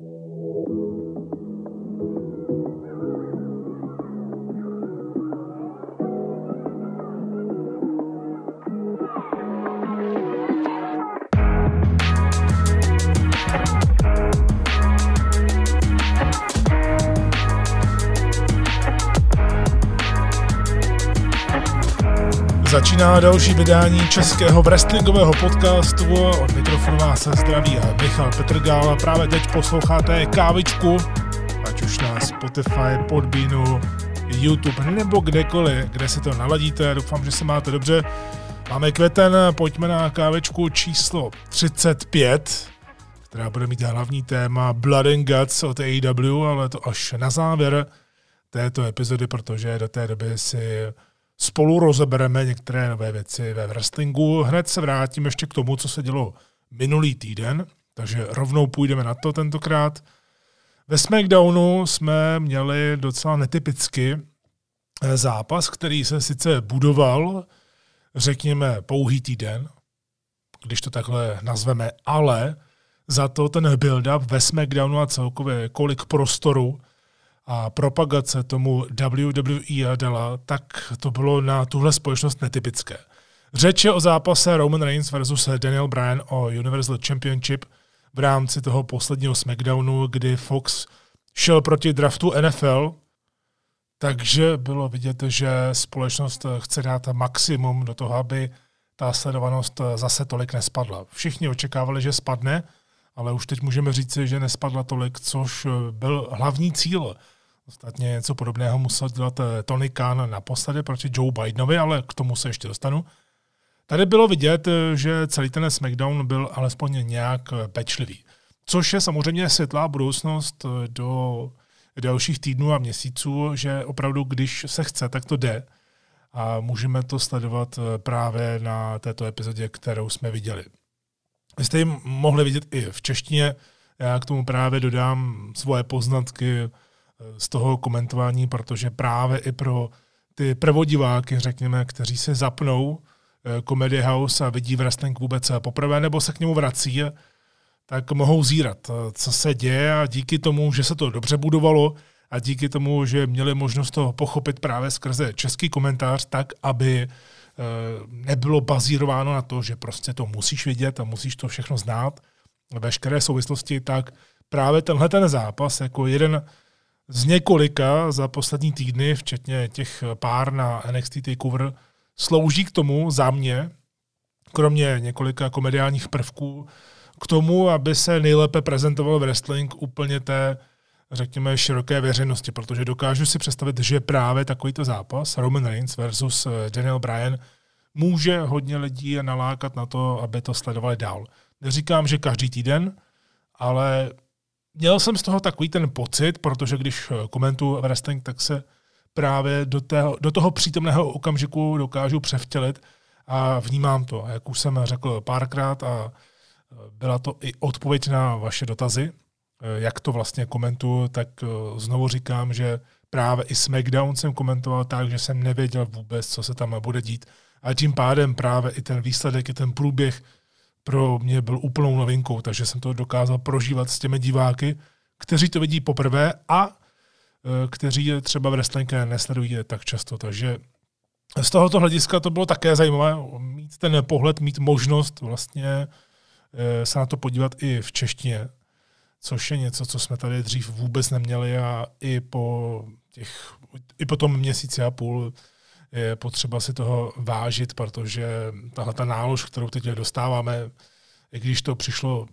Thank you. Začíná další vydání českého wrestlingového podcastu. Od mikrofonu vás se zdraví Michal Petrgál. Právě teď posloucháte kávičku, ať už na Spotify, Podbeanu, YouTube nebo kdekoliv, kde se to naladíte. Doufám, že se máte dobře. Máme květen, pojďme na kávečku číslo 35, která bude mít hlavní téma Blood and Guts od AEW, ale to až na závěr této epizody, protože do té doby si spolu rozebereme některé nové věci ve wrestlingu. Hned se vrátím ještě k tomu, co se dělo minulý týden, takže rovnou půjdeme na to tentokrát. Ve SmackDownu jsme měli docela netypicky eh, zápas, který se sice budoval, řekněme, pouhý týden, když to takhle nazveme, ale za to ten build-up ve SmackDownu a celkově kolik prostoru a propagace tomu WWE dala, tak to bylo na tuhle společnost netypické. Řeč je o zápase Roman Reigns versus Daniel Bryan o Universal Championship v rámci toho posledního SmackDownu, kdy Fox šel proti draftu NFL, takže bylo vidět, že společnost chce dát maximum do toho, aby ta sledovanost zase tolik nespadla. Všichni očekávali, že spadne, ale už teď můžeme říci, že nespadla tolik, což byl hlavní cíl Ostatně něco podobného musel dělat eh, Tony Khan naposledy proti Joe Bidenovi, ale k tomu se ještě dostanu. Tady bylo vidět, eh, že celý ten SmackDown byl alespoň nějak eh, pečlivý. Což je samozřejmě světlá budoucnost do dalších týdnů a měsíců, že opravdu, když se chce, tak to jde. A můžeme to sledovat právě na této epizodě, kterou jsme viděli. Vy jste ji mohli vidět i v češtině, já k tomu právě dodám svoje poznatky z toho komentování, protože právě i pro ty prvodiváky, řekněme, kteří se zapnou eh, Comedy House a vidí wrestling vůbec poprvé nebo se k němu vrací, tak mohou zírat, eh, co se děje a díky tomu, že se to dobře budovalo a díky tomu, že měli možnost to pochopit právě skrze český komentář, tak aby eh, nebylo bazírováno na to, že prostě to musíš vidět a musíš to všechno znát, veškeré souvislosti, tak právě tenhle ten zápas jako jeden z několika za poslední týdny, včetně těch pár na NXT TakeOver, slouží k tomu za mě, kromě několika komediálních prvků, k tomu, aby se nejlépe prezentoval wrestling úplně té, řekněme, široké veřejnosti, protože dokážu si představit, že právě takovýto zápas, Roman Reigns versus eh, Daniel Bryan, může hodně lidí nalákat na to, aby to sledovali dál. Neříkám, že každý týden, ale měl jsem z toho takový ten pocit, protože když eh, komentuju wrestling, tak se právě do, tého, do toho přítomného okamžiku dokážu převtělit a vnímám to. Jak už jsem řekl párkrát a eh, byla to i odpověď na vaše dotazy, eh, jak to vlastně komentuju, tak znovu říkám, že právě i SmackDown jsem komentoval tak, že jsem nevěděl vůbec, co se tam bude dít. A tím pádem právě i ten výsledek, i ten průběh pro mě byl úplnou novinkou, takže jsem to dokázal prožívat s těmi diváky, kteří to vidí poprvé a e, kteří třeba v wrestling nesledují tak často. Takže z tohoto hlediska to bylo také zajímavé mít ten pohled, mít možnost vlastně e, se na to podívat i v češtině, což je něco, co jsme tady dřív vůbec neměli a i po, těch, i po tom měsíci a půl je potřeba si toho vážit, protože tahle ta nálož, kterou teď dostáváme, i když to přišlo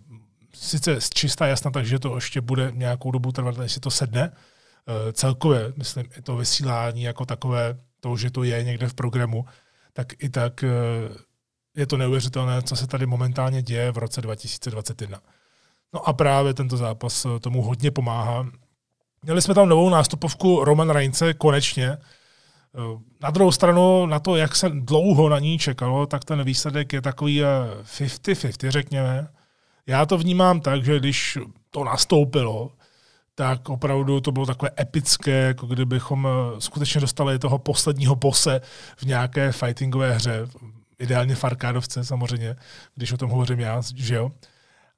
sice z čistá jasna, takže to ještě bude nějakou dobu trvat, než si to sedne, eh, celkově, myslím, i to vysílání jako takové, to, že to je někde v programu, tak i tak eh, je to neuvěřitelné, co se tady momentálně děje v roce 2021. No a právě tento zápas tomu hodně pomáhá. Měli jsme tam novou nástupovku Roman Reince, konečně, na druhou stranu, na to, jak se dlouho na ní čekalo, tak ten výsledek je takový 50-50, eh, řekněme. Já to vnímám tak, že když to nastoupilo, tak opravdu to bylo takové epické, jako kdybychom eh, skutečně dostali toho posledního bose v nějaké fightingové hře, ideálně v arkádovce samozřejmě, když o tom hovořím já, že jo.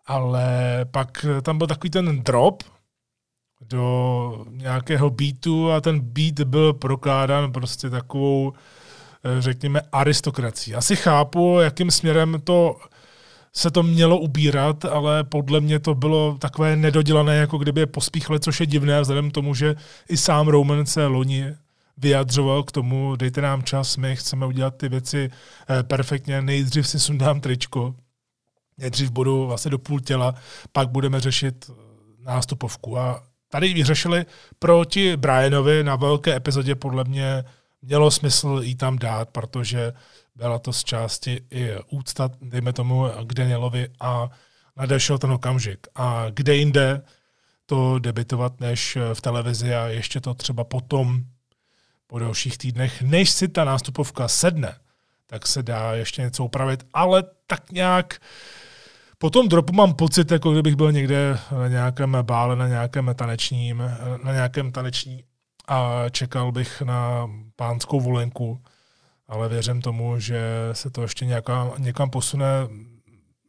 ale pak tam byl takový ten drop do nějakého beatu a ten beat byl prokládán prostě takovou, eh, řekněme, aristokracií. Asi chápu, jakým směrem to se to mělo ubírat, ale podle mě to bylo takové nedodělané, jako kdyby je pospíchali, což je divné, vzhledem k tomu, že i sám Roman se loni vyjadřoval k tomu, dejte nám čas, my chceme udělat ty věci eh, perfektně, nejdřív si sundám tričko, nejdřív budu vlastně do půl těla, pak budeme řešit eh, nástupovku. A tady vyřešili proti Brianovi na velké epizodě podle mě mělo smysl jí tam dát, protože byla to z části i úcta, dejme tomu, k Danielovi a nadešel ten okamžik. A kde jinde to debitovat, než v televizi a ještě to třeba potom po dalších týdnech, než si ta nástupovka sedne, tak se dá ještě něco upravit, ale tak nějak po tom dropu mám pocit, jako kdybych byl někde na nějakém bále, na nějakém tanečním, na nějakém taneční a čekal bych na pánskou volenku, ale věřím tomu, že se to ještě nějaká, někam posune.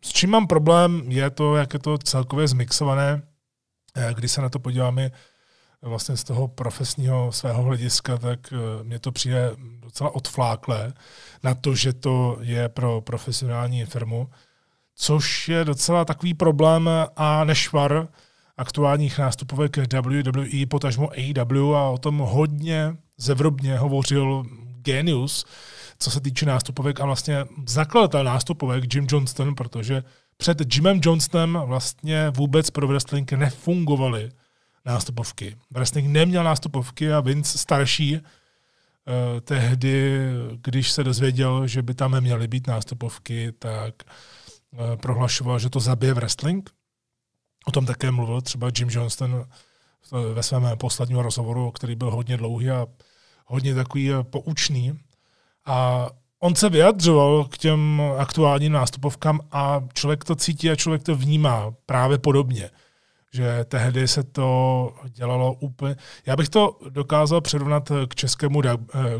S čím mám problém, je to, jak je to celkově zmixované, když se na to podíváme vlastně z toho profesního svého hlediska, tak eh, mně to přijde docela odfláklé na to, že to je pro profesionální firmu, což je docela takový problém a nešvar aktuálních nástupovek WWE, potažmo AEW a o tom hodně zevrobně hovořil Genius, co se týče nástupovek a vlastně zakladatel nástupovek Jim Johnston, protože před Jimem Johnstonem vlastně vůbec pro wrestling nefungovaly nástupovky. Wrestling neměl nástupovky a Vince starší uh, tehdy, když se dozvěděl, že by tam měly být nástupovky, tak prohlašoval, že to zabije wrestling. O tom také mluvil třeba Jim Johnston ve svém posledním rozhovoru, který byl hodně dlouhý a hodně takový poučný. A on se vyjadřoval k těm aktuálním nástupovkám a člověk to cítí a člověk to vnímá právě podobně že tehdy se to dělalo úplně... Já bych to dokázal přirovnat k českému,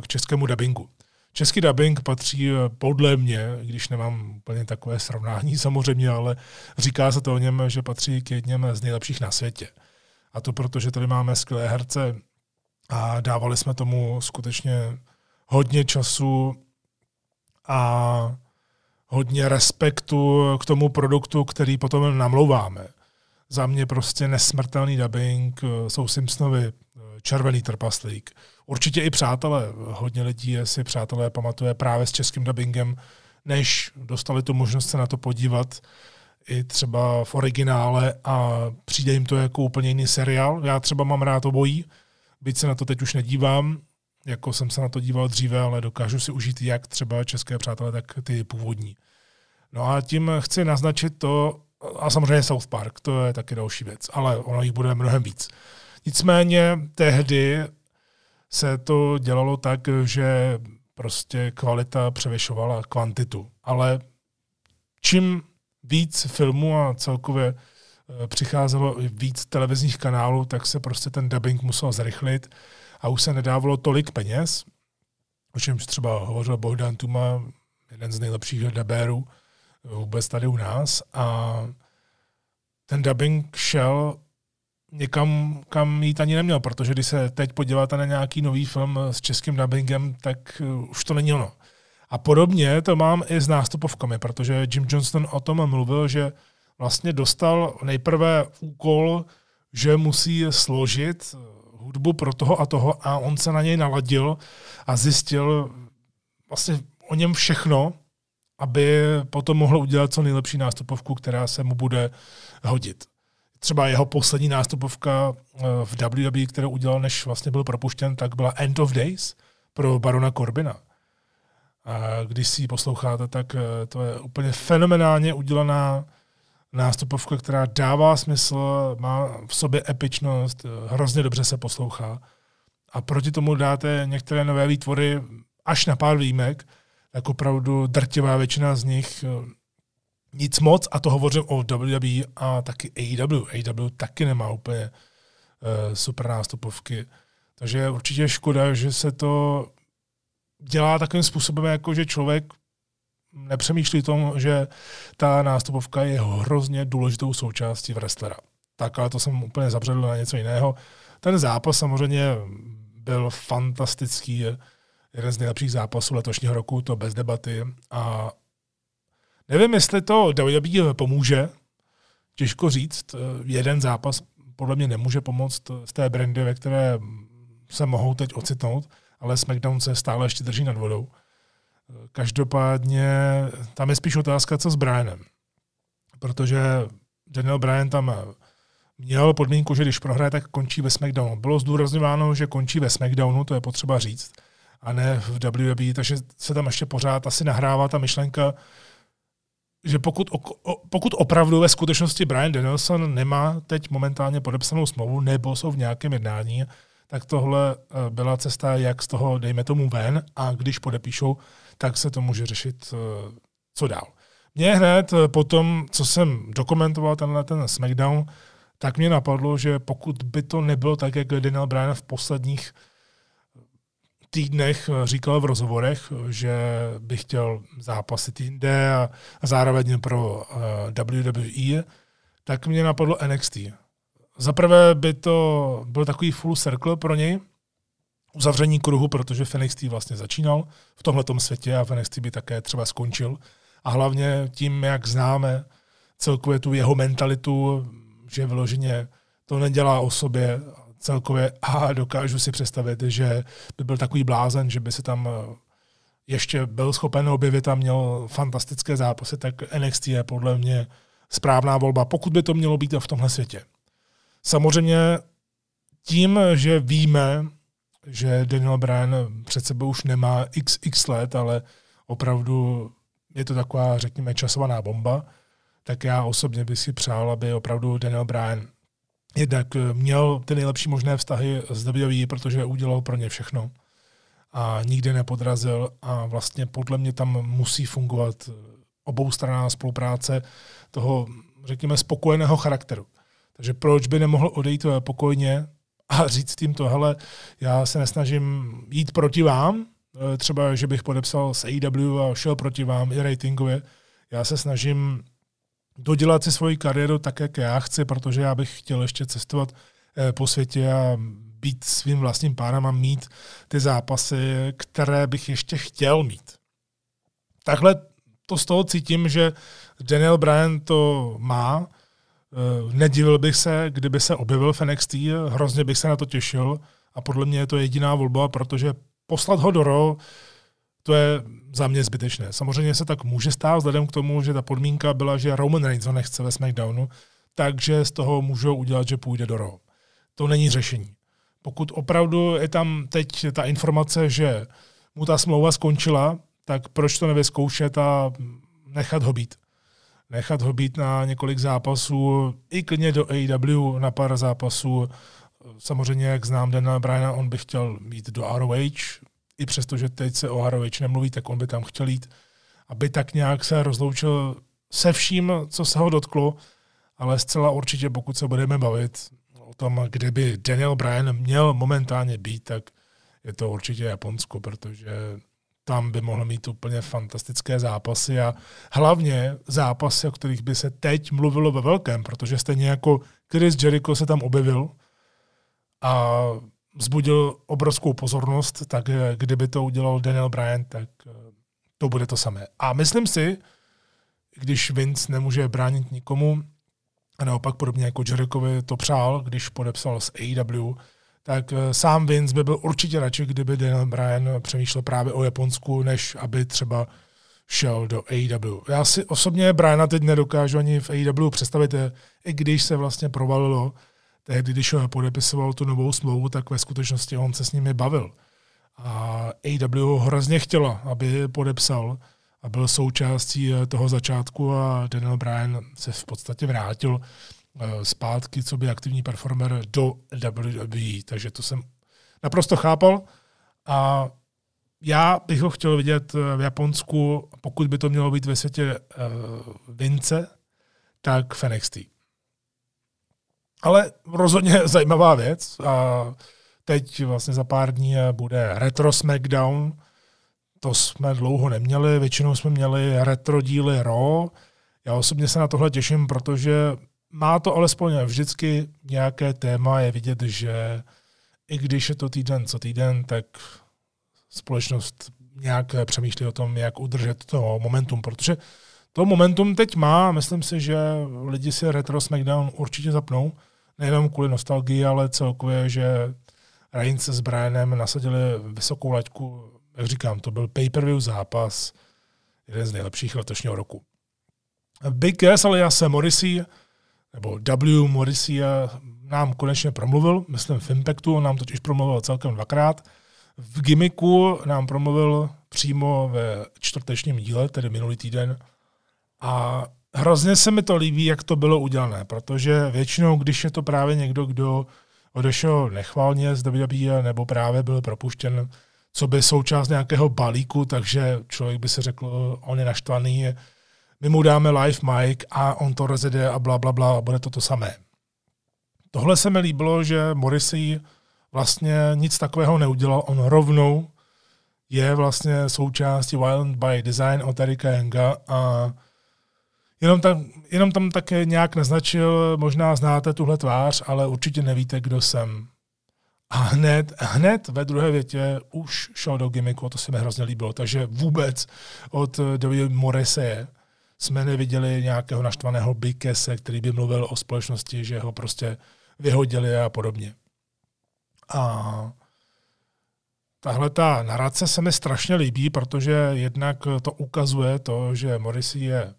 k českému dubbingu. Český dubbing patří podle mě, když nemám úplně takové srovnání samozřejmě, ale říká se to o něm, že patří k jedním z nejlepších na světě. A to proto, že tady máme skvělé herce a dávali jsme tomu skutečně hodně času a hodně respektu k tomu produktu, který potom namlouváme za mě prostě nesmrtelný dubbing, eh, jsou Simpsonovi eh, červený trpaslík. Určitě i přátelé, hodně lidí si přátelé pamatuje právě s českým dubbingem, než dostali tu možnost se na to podívat i třeba v originále a přijde jim to jako úplně jiný seriál. Já třeba mám rád obojí, byť se na to teď už nedívám, jako jsem se na to díval dříve, ale dokážu si užít jak třeba české přátelé, tak ty původní. No a tím chci naznačit to, a samozřejmě South Park, to je taky další věc, ale ono jich bude mnohem víc. Nicméně tehdy se to dělalo tak, že prostě kvalita převyšovala kvantitu. Ale čím víc filmů a celkově eh, přicházelo víc televizních kanálů, tak se prostě ten dubbing musel zrychlit a už se nedávalo tolik peněz, o čemž třeba hovořil Bohdan Tuma, jeden z nejlepších dabérů, vůbec tady u nás a ten dubbing šel někam, kam jít ani neměl, protože když se teď podíváte na nějaký nový film s českým dubbingem, tak uh, už to není ono. A podobně to mám i s nástupovkami, protože Jim Johnston o tom mluvil, že vlastně dostal nejprve úkol, že musí složit hudbu pro toho a toho a on se na něj naladil a zjistil vlastně o něm všechno, aby potom mohl udělat co nejlepší nástupovku, která se mu bude hodit. Třeba jeho poslední nástupovka eh, v WWE, kterou udělal, než vlastně byl propuštěn, tak byla End of Days pro Barona Corbina. A když si ji posloucháte, tak eh, to je úplně fenomenálně udělaná nástupovka, která dává smysl, má v sobě epičnost, eh, hrozně dobře se poslouchá. A proti tomu dáte některé nové výtvory až na pár výjimek, tak opravdu drtivá většina z nich nic moc, a to hovořím o WWE a taky AEW. AEW taky nemá úplně uh, super nástupovky. Takže určitě škoda, že se to dělá takovým způsobem, jako že člověk nepřemýšlí tom, že ta nástupovka je hrozně důležitou součástí wrestlera. Tak, ale to jsem úplně zabředl na něco jiného. Ten zápas samozřejmě byl fantastický, jeden z nejlepších zápasů letošního roku, to bez debaty. A nevím, jestli to WWE pomůže, těžko říct. Jeden zápas podle mě nemůže pomoct z té brandy, ve které se mohou teď ocitnout, ale SmackDown se stále ještě drží nad vodou. Každopádně tam je spíš otázka, co s Brianem. Protože Daniel Bryan tam měl podmínku, že když prohraje, tak končí ve SmackDownu. Bylo zdůrazňováno, že končí ve SmackDownu, to je potřeba říct, a ne v WWE, takže se tam ještě pořád asi nahrává ta myšlenka, že pokud, pokud opravdu ve skutečnosti Brian Danielson nemá teď momentálně podepsanou smlouvu nebo jsou v nějakém jednání, tak tohle eh, byla cesta, jak z toho, dejme tomu, ven a když podepíšou, tak se to může řešit, eh, co dál. Mě hned eh, po tom, co jsem dokumentoval tenhle ten SmackDown, tak mě napadlo, že pokud by to nebylo tak, jak Daniel Bryan v posledních týdnech říkal v rozhovorech, že by chtěl zápasit jinde a, zároveň pro uh, WWE, tak mě napadlo NXT. Za prvé by to byl takový full circle pro něj, uzavření kruhu, protože v NXT vlastně začínal v tomhle světě a v NXT by také třeba skončil. A hlavně tím, jak známe celkově tu jeho mentalitu, že vyloženě to nedělá o sobě celkově a dokážu si představit, že by byl takový blázen, že by se tam eh, ještě byl schopen objevit a měl fantastické zápasy, tak NXT je podle mě správná volba, pokud by to mělo být v tomhle světě. Samozřejmě tím, že víme, že Daniel Bryan před sebou už nemá xx let, ale opravdu je to taková, řekněme, časovaná bomba, tak já osobně bych si přál, aby opravdu Daniel Bryan jednak měl ty nejlepší možné vztahy s WWE, protože udělal pro ně všechno a nikdy nepodrazil a vlastně podle mě tam musí fungovat oboustranná spolupráce toho, řekněme, spokojeného charakteru. Takže proč by nemohl odejít eh, pokojně a říct tím to, hele, já se nesnažím jít proti vám, eh, třeba, že bych podepsal s AEW a šel proti vám i ratingově. Já se snažím dodělat si svoji kariéru tak, jak já chci, protože já bych chtěl ještě cestovat eh, po světě a být svým vlastním pánem a mít ty zápasy, které bych ještě chtěl mít. Takhle to z toho cítím, že Daniel Bryan to má, Eh, nedivil bych se, kdyby se objevil v NXT, hrozně bych se na to těšil a podle mě je to jediná volba, protože poslat ho do Raw, to je za mě zbytečné. Samozřejmě se tak může stát, vzhledem k tomu, že ta podmínka byla, že Roman Reigns ho nechce ve SmackDownu, takže z toho můžou udělat, že půjde do Raw. To není řešení. Pokud opravdu je tam teď ta informace, že mu ta smlouva skončila, tak proč to nevyzkoušet a nechat ho být? nechat ho být na několik zápasů, i klidně do AEW na pár zápasů. Samozřejmě, jak znám Dana Bryana, on by chtěl jít do ROH, i přesto, že teď se o ROH nemluví, tak on by tam chtěl jít, aby tak nějak se rozloučil se vším, co se ho dotklo, ale zcela určitě, pokud se budeme bavit o tom, kde by Daniel Bryan měl momentálně být, tak je to určitě Japonsko, protože tam by mohl mít úplně fantastické zápasy a hlavně zápasy, o kterých by se teď mluvilo ve velkém, protože stejně jako Chris Jericho se tam objevil a vzbudil obrovskou pozornost, tak kdyby to udělal Daniel Bryan, tak eh, to bude to samé. A myslím si, když Vince nemůže bránit nikomu, a naopak podobně jako Jerichovi to přál, když podepsal s AEW, tak eh, sám Vince by byl určitě radši, kdyby Daniel Bryan přemýšlel právě o Japonsku, než aby třeba šel do AEW. Já si osobně Bryana teď nedokážu ani v AEW představit, eh, i když se vlastně provalilo, tehdy, když podepisoval tu novou smlouvu, tak ve skutečnosti on se s nimi bavil. A AEW ho hrozně chtěla, aby podepsal a byl součástí eh, toho začátku a Daniel Bryan se v podstatě vrátil Eh, zpátky, co by aktivní performer do WWE. Takže to jsem naprosto chápal. A já bych ho chtěl vidět eh, v Japonsku, pokud by to mělo být ve světě Vince, tak v NXT. Ale rozhodně zajímavá věc. A teď vlastně za pár dní bude Retro SmackDown, to jsme dlouho neměli, většinou jsme měli retro díly RAW. Já osobně se na tohle těším, protože má to alespoň vždycky nějaké téma, je vidět, že i když je to týden co týden, tak společnost nějak přemýšlí o tom, jak udržet to momentum, protože to momentum teď má, myslím si, že lidi si Retro SmackDown určitě zapnou, nejenom kvůli nostalgii, ale celkově, že Reigns s Brianem nasadili vysokou laťku, jak říkám, to byl pay-per-view zápas, jeden z nejlepších letošního roku. Big S alias Morrissey, nebo W. Morrissey nám konečně promluvil, myslím v Impactu, on nám totiž promluvil celkem dvakrát. V gimmicku nám promluvil přímo ve čtvrtečním díle, tedy minulý týden. A hrozně se mi to líbí, jak to bylo udělané, protože většinou, když je to právě někdo, kdo odešel nechválně z WWE nebo právě byl propuštěn, co by součást nějakého balíku, takže člověk by se řekl, on je naštvaný, my mu dáme live mic a on to rozjede a bla, bla, bla a bude to to samé. Tohle se mi líbilo, že Morrissey vlastně nic takového neudělal, on rovnou je vlastně součástí Violent by Design od Erika Younga a jenom tam, jenom tam také nějak naznačil, možná znáte tuhle tvář, ale určitě nevíte, kdo jsem. A hned, hned ve druhé větě už šel do gimmicku, a to se mi hrozně líbilo. Takže vůbec od David Morrissey jsme neviděli nějakého naštvaného Bikese, který by mluvil o společnosti, že ho prostě vyhodili a podobně. A tahle ta narace se mi strašně líbí, protože jednak to ukazuje to, že Morrissey je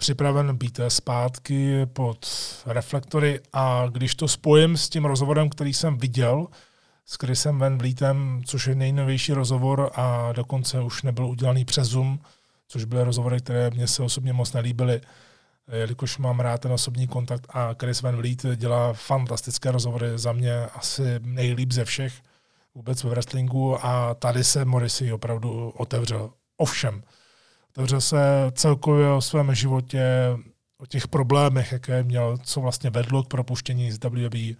připraven být zpátky pod reflektory a když to spojím s tím rozhovorem, který jsem viděl s Chrisem Van Vlietem, což je nejnovější rozhovor a dokonce už nebyl udělaný přes Zoom, což byly rozhovory, které mě se osobně moc nelíbily, jelikož mám rád ten osobní kontakt a Chris Van Vliet dělá fantastické rozhovory, za mě asi nejlíp ze všech vůbec ve wrestlingu a tady se Morrissey opravdu otevřel. Ovšem, otevřel se celkově o svém životě, o těch problémech, jaké měl, co vlastně vedlo k propuštění z WWE.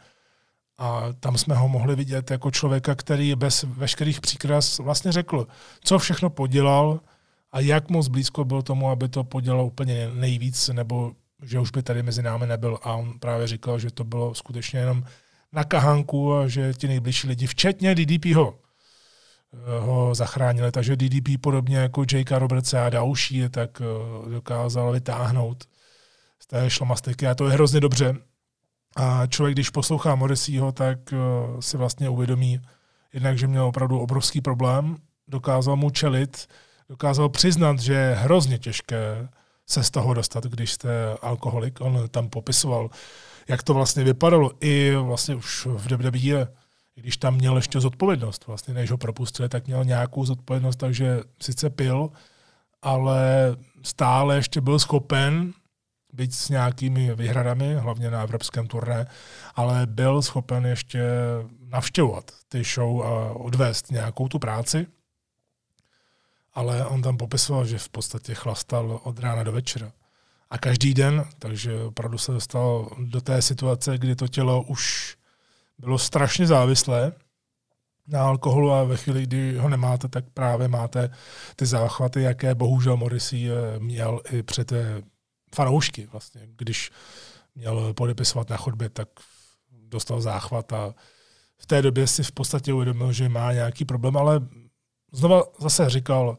A tam jsme ho mohli vidět jako člověka, který bez veškerých příkras vlastně řekl, co všechno podělal, a jak moc blízko byl tomu, aby to podělal úplně nejvíc, nebo že už by tady mezi námi nebyl. A on právě říkal, že to bylo skutečně jenom na kahanku a že ti nejbližší lidi, včetně DDP ho, zachránili. Takže DDP podobně jako J.K. Roberts a další, tak eh, dokázal vytáhnout z té šlamastiky a to je hrozně dobře. A člověk, když poslouchá Morrisseyho, tak eh, si vlastně uvědomí jednak, že měl opravdu obrovský problém, dokázal mu čelit, dokázal přiznat, že je hrozně těžké se z toho dostat, když jste alkoholik. On tam popisoval, jak to vlastně vypadalo. I vlastně už v WWE, když tam měl ještě zodpovědnost, vlastně než ho propustili, tak měl nějakou zodpovědnost, takže sice pil, ale stále ještě byl schopen být s nějakými výhradami, hlavně na evropském turné, ale byl schopen ještě navštěvovat ty show a odvést nějakou tu práci ale on tam popisoval, že v podstatě chlastal od rána do večera. A každý den, takže opravdu se dostal do té situace, kdy to tělo už bylo strašně závislé na alkoholu a ve chvíli, kdy ho nemáte, tak právě máte ty záchvaty, jaké bohužel Morrissey eh, měl i před fanoušky. Vlastně. Když měl podepisovat na chodbě, tak dostal záchvat a v té době si v podstatě uvědomil, že má nějaký problém, ale znova zase říkal,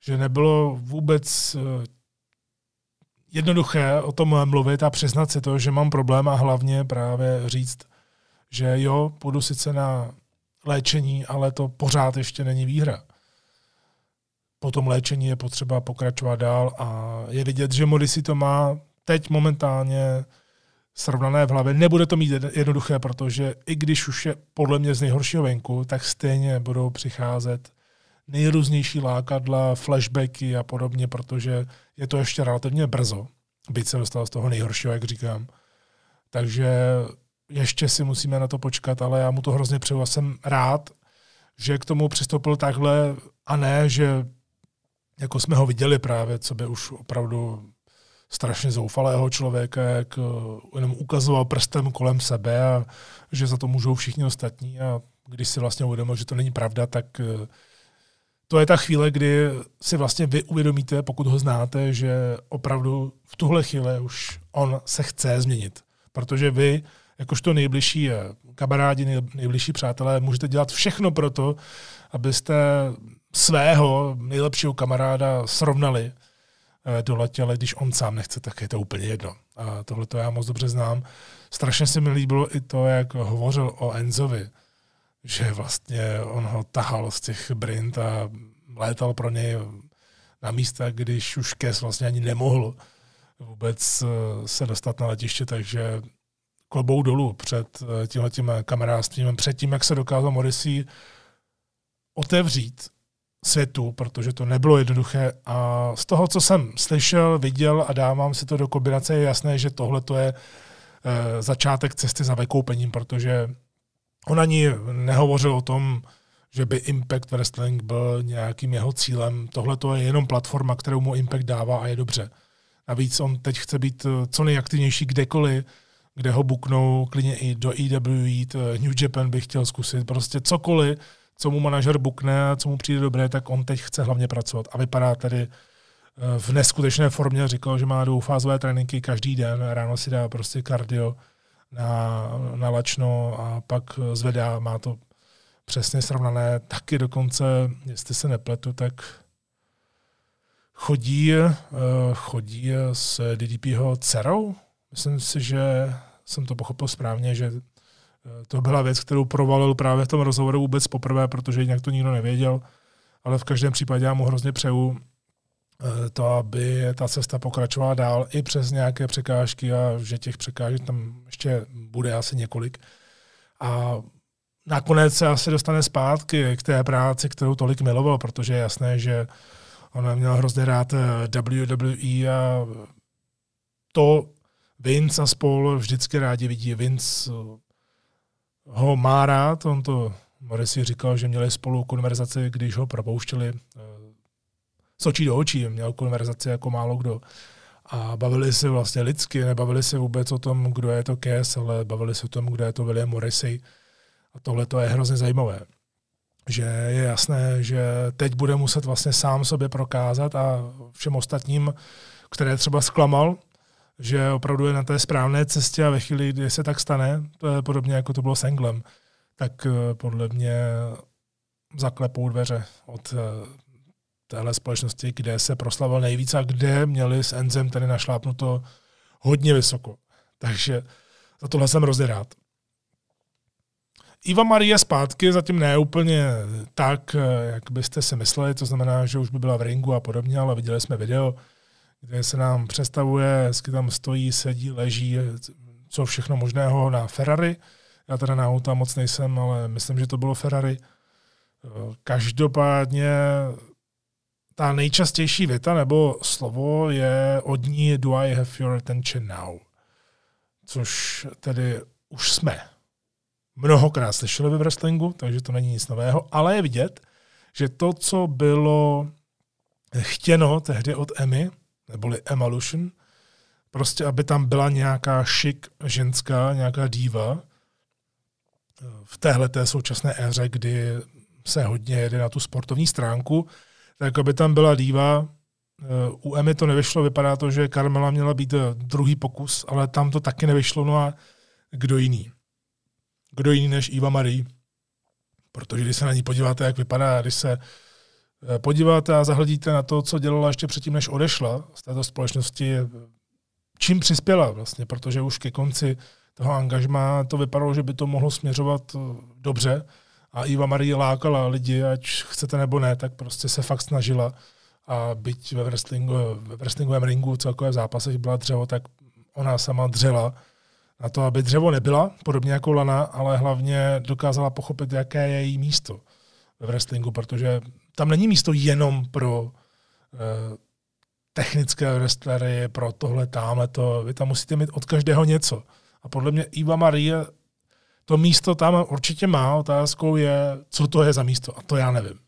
že nebylo vůbec eh, jednoduché o tom mluvit a přiznat si to, že mám problém a hlavně právě říct, že jo, půjdu sice na léčení, ale to pořád ještě není výhra. Po tom léčení je potřeba pokračovat dál a je vidět, že Modisi to má teď momentálně srovnané v hlavě. Nebude to mít jednoduché, protože i když už je podle mě z nejhoršího venku, tak stejně budou přicházet nejrůznější lákadla, flashbacky a podobně, protože je to ještě relativně brzo, byť se dostal z toho nejhoršího, jak říkám. Takže ještě si musíme na to počkat, ale já mu to hrozně přeju a jsem rád, že k tomu přistoupil takhle a ne, že jako jsme ho viděli právě, co by už opravdu strašně zoufalého člověka, jak jenom ukazoval prstem kolem sebe a že za to můžou všichni ostatní a když si vlastně uvědomil, že to není pravda, tak to je ta chvíle, kdy si vlastně vy uvědomíte, pokud ho znáte, že opravdu v tuhle chvíli už on se chce změnit. Protože vy, jakožto nejbližší kamarádi, nejbližší přátelé, můžete dělat všechno pro to, abyste svého nejlepšího kamaráda srovnali eh, do letě, ale když on sám nechce, tak je to úplně jedno. A tohle to já moc dobře znám. Strašně se mi líbilo i to, jak hovořil o Enzovi, že vlastně on ho tahal z těch brint a létal pro něj na místa, když už Kes vlastně ani nemohl vůbec eh, se dostat na letiště, takže klobou dolů před eh, tímhletím kamarádstvím, před tím, jak se dokázal Morrissey otevřít světu, protože to nebylo jednoduché. A z toho, co jsem slyšel, viděl a dávám si to do kombinace, je jasné, že tohle to je e, začátek cesty za vykoupením, protože on ani nehovořil o tom, že by Impact Wrestling byl nějakým jeho cílem. Tohle to je jenom platforma, kterou mu Impact dává a je dobře. Navíc on teď chce být eh, co nejaktivnější kdekoliv, kde ho buknou, klidně i do EWE, New Japan bych chtěl zkusit, prostě cokoliv, co mu manažer bukne, co mu přijde dobré, tak on teď chce hlavně pracovat. A vypadá tedy eh, v neskutečné formě. Říkal, že má dvoufázové tréninky každý den, ráno si dá prostě kardio na, na lačno a pak zvedá, má to přesně srovnané, taky dokonce, jestli se nepletu, tak chodí, eh, chodí s DDPho dcerou. Myslím si, že jsem to pochopil správně, že Eh, to byla věc, kterou provalil právě v tom rozhovoru vůbec poprvé, protože jinak to nikdo nevěděl. Ale v každém případě já mu hrozně přeju eh, to, aby ta cesta pokračovala dál i přes nějaké překážky a že těch překážek tam ještě bude asi několik. A nakonec se asi dostane zpátky k té práci, kterou tolik miloval, protože je jasné, že on měl hrozně rád eh, WWE a to Vince a spol vždycky rádi vidí. Vince ho má rád, on to Morrissey říkal, že měli spolu konverzaci, když ho propouštěli eh, z očí do očí, měl konverzaci jako málo kdo. A bavili se vlastně lidsky, nebavili se vůbec o tom, kdo je to Kes, ale bavili se o tom, kdo je to William Morrissey. A tohle to je hrozně zajímavé. Že je jasné, že teď bude muset vlastně sám sobě prokázat a všem ostatním, které třeba zklamal, že opravdu je na té správné cestě a ve chvíli, kdy se tak stane, to je podobně jako to bylo s Englem, tak eh, podle mě zaklepou dveře od eh, téhle společnosti, kde se proslavil nejvíc a kde měli s Enzem tedy našlápnuto hodně vysoko. Takže za tohle jsem hrozně rád. Iva Marie zpátky, zatím ne úplně tak, eh, jak byste si mysleli, to znamená, že už by byla v ringu a podobně, ale viděli jsme video, kde se nám představuje, hezky tam stojí, sedí, leží, co všechno možného na Ferrari. Já teda na auta moc nejsem, ale myslím, že to bylo Ferrari. Každopádně ta nejčastější věta nebo slovo je od ní do I have your attention now. Což tedy už jsme mnohokrát slyšeli ve wrestlingu, takže to není nic nového, ale je vidět, že to, co bylo chtěno tehdy od Emmy, neboli Evolution, prostě aby tam byla nějaká šik ženská, nějaká diva v téhle té současné éře, kdy se hodně jede na tu sportovní stránku, tak aby tam byla diva, u Emy to nevyšlo, vypadá to, že Carmela měla být druhý pokus, ale tam to taky nevyšlo, no a kdo jiný? Kdo jiný než Eva Marie? Protože když se na ní podíváte, jak vypadá, když se Eh, podíváte a zahledíte na to, co dělala ještě předtím, než odešla z této společnosti, čím přispěla vlastně, protože už ke konci toho angažma to vypadalo, že by to mohlo směřovat eh, dobře. A Iva Marie lákala lidi, ať chcete nebo ne, tak prostě se fakt snažila. A byť ve, wrestlingu, ve wrestlingovém ringu celkové v zápasech byla dřevo, tak ona sama dřela na to, aby dřevo nebyla, podobně jako Lana, ale hlavně dokázala pochopit, jaké je její místo ve wrestlingu, protože tam není místo jenom pro uh, technické wrestlery, pro tohle, tamhle to. Vy tam musíte mít od každého něco. A podle mě Iva Marie to místo tam určitě má. Otázkou je, co to je za místo. A to já nevím.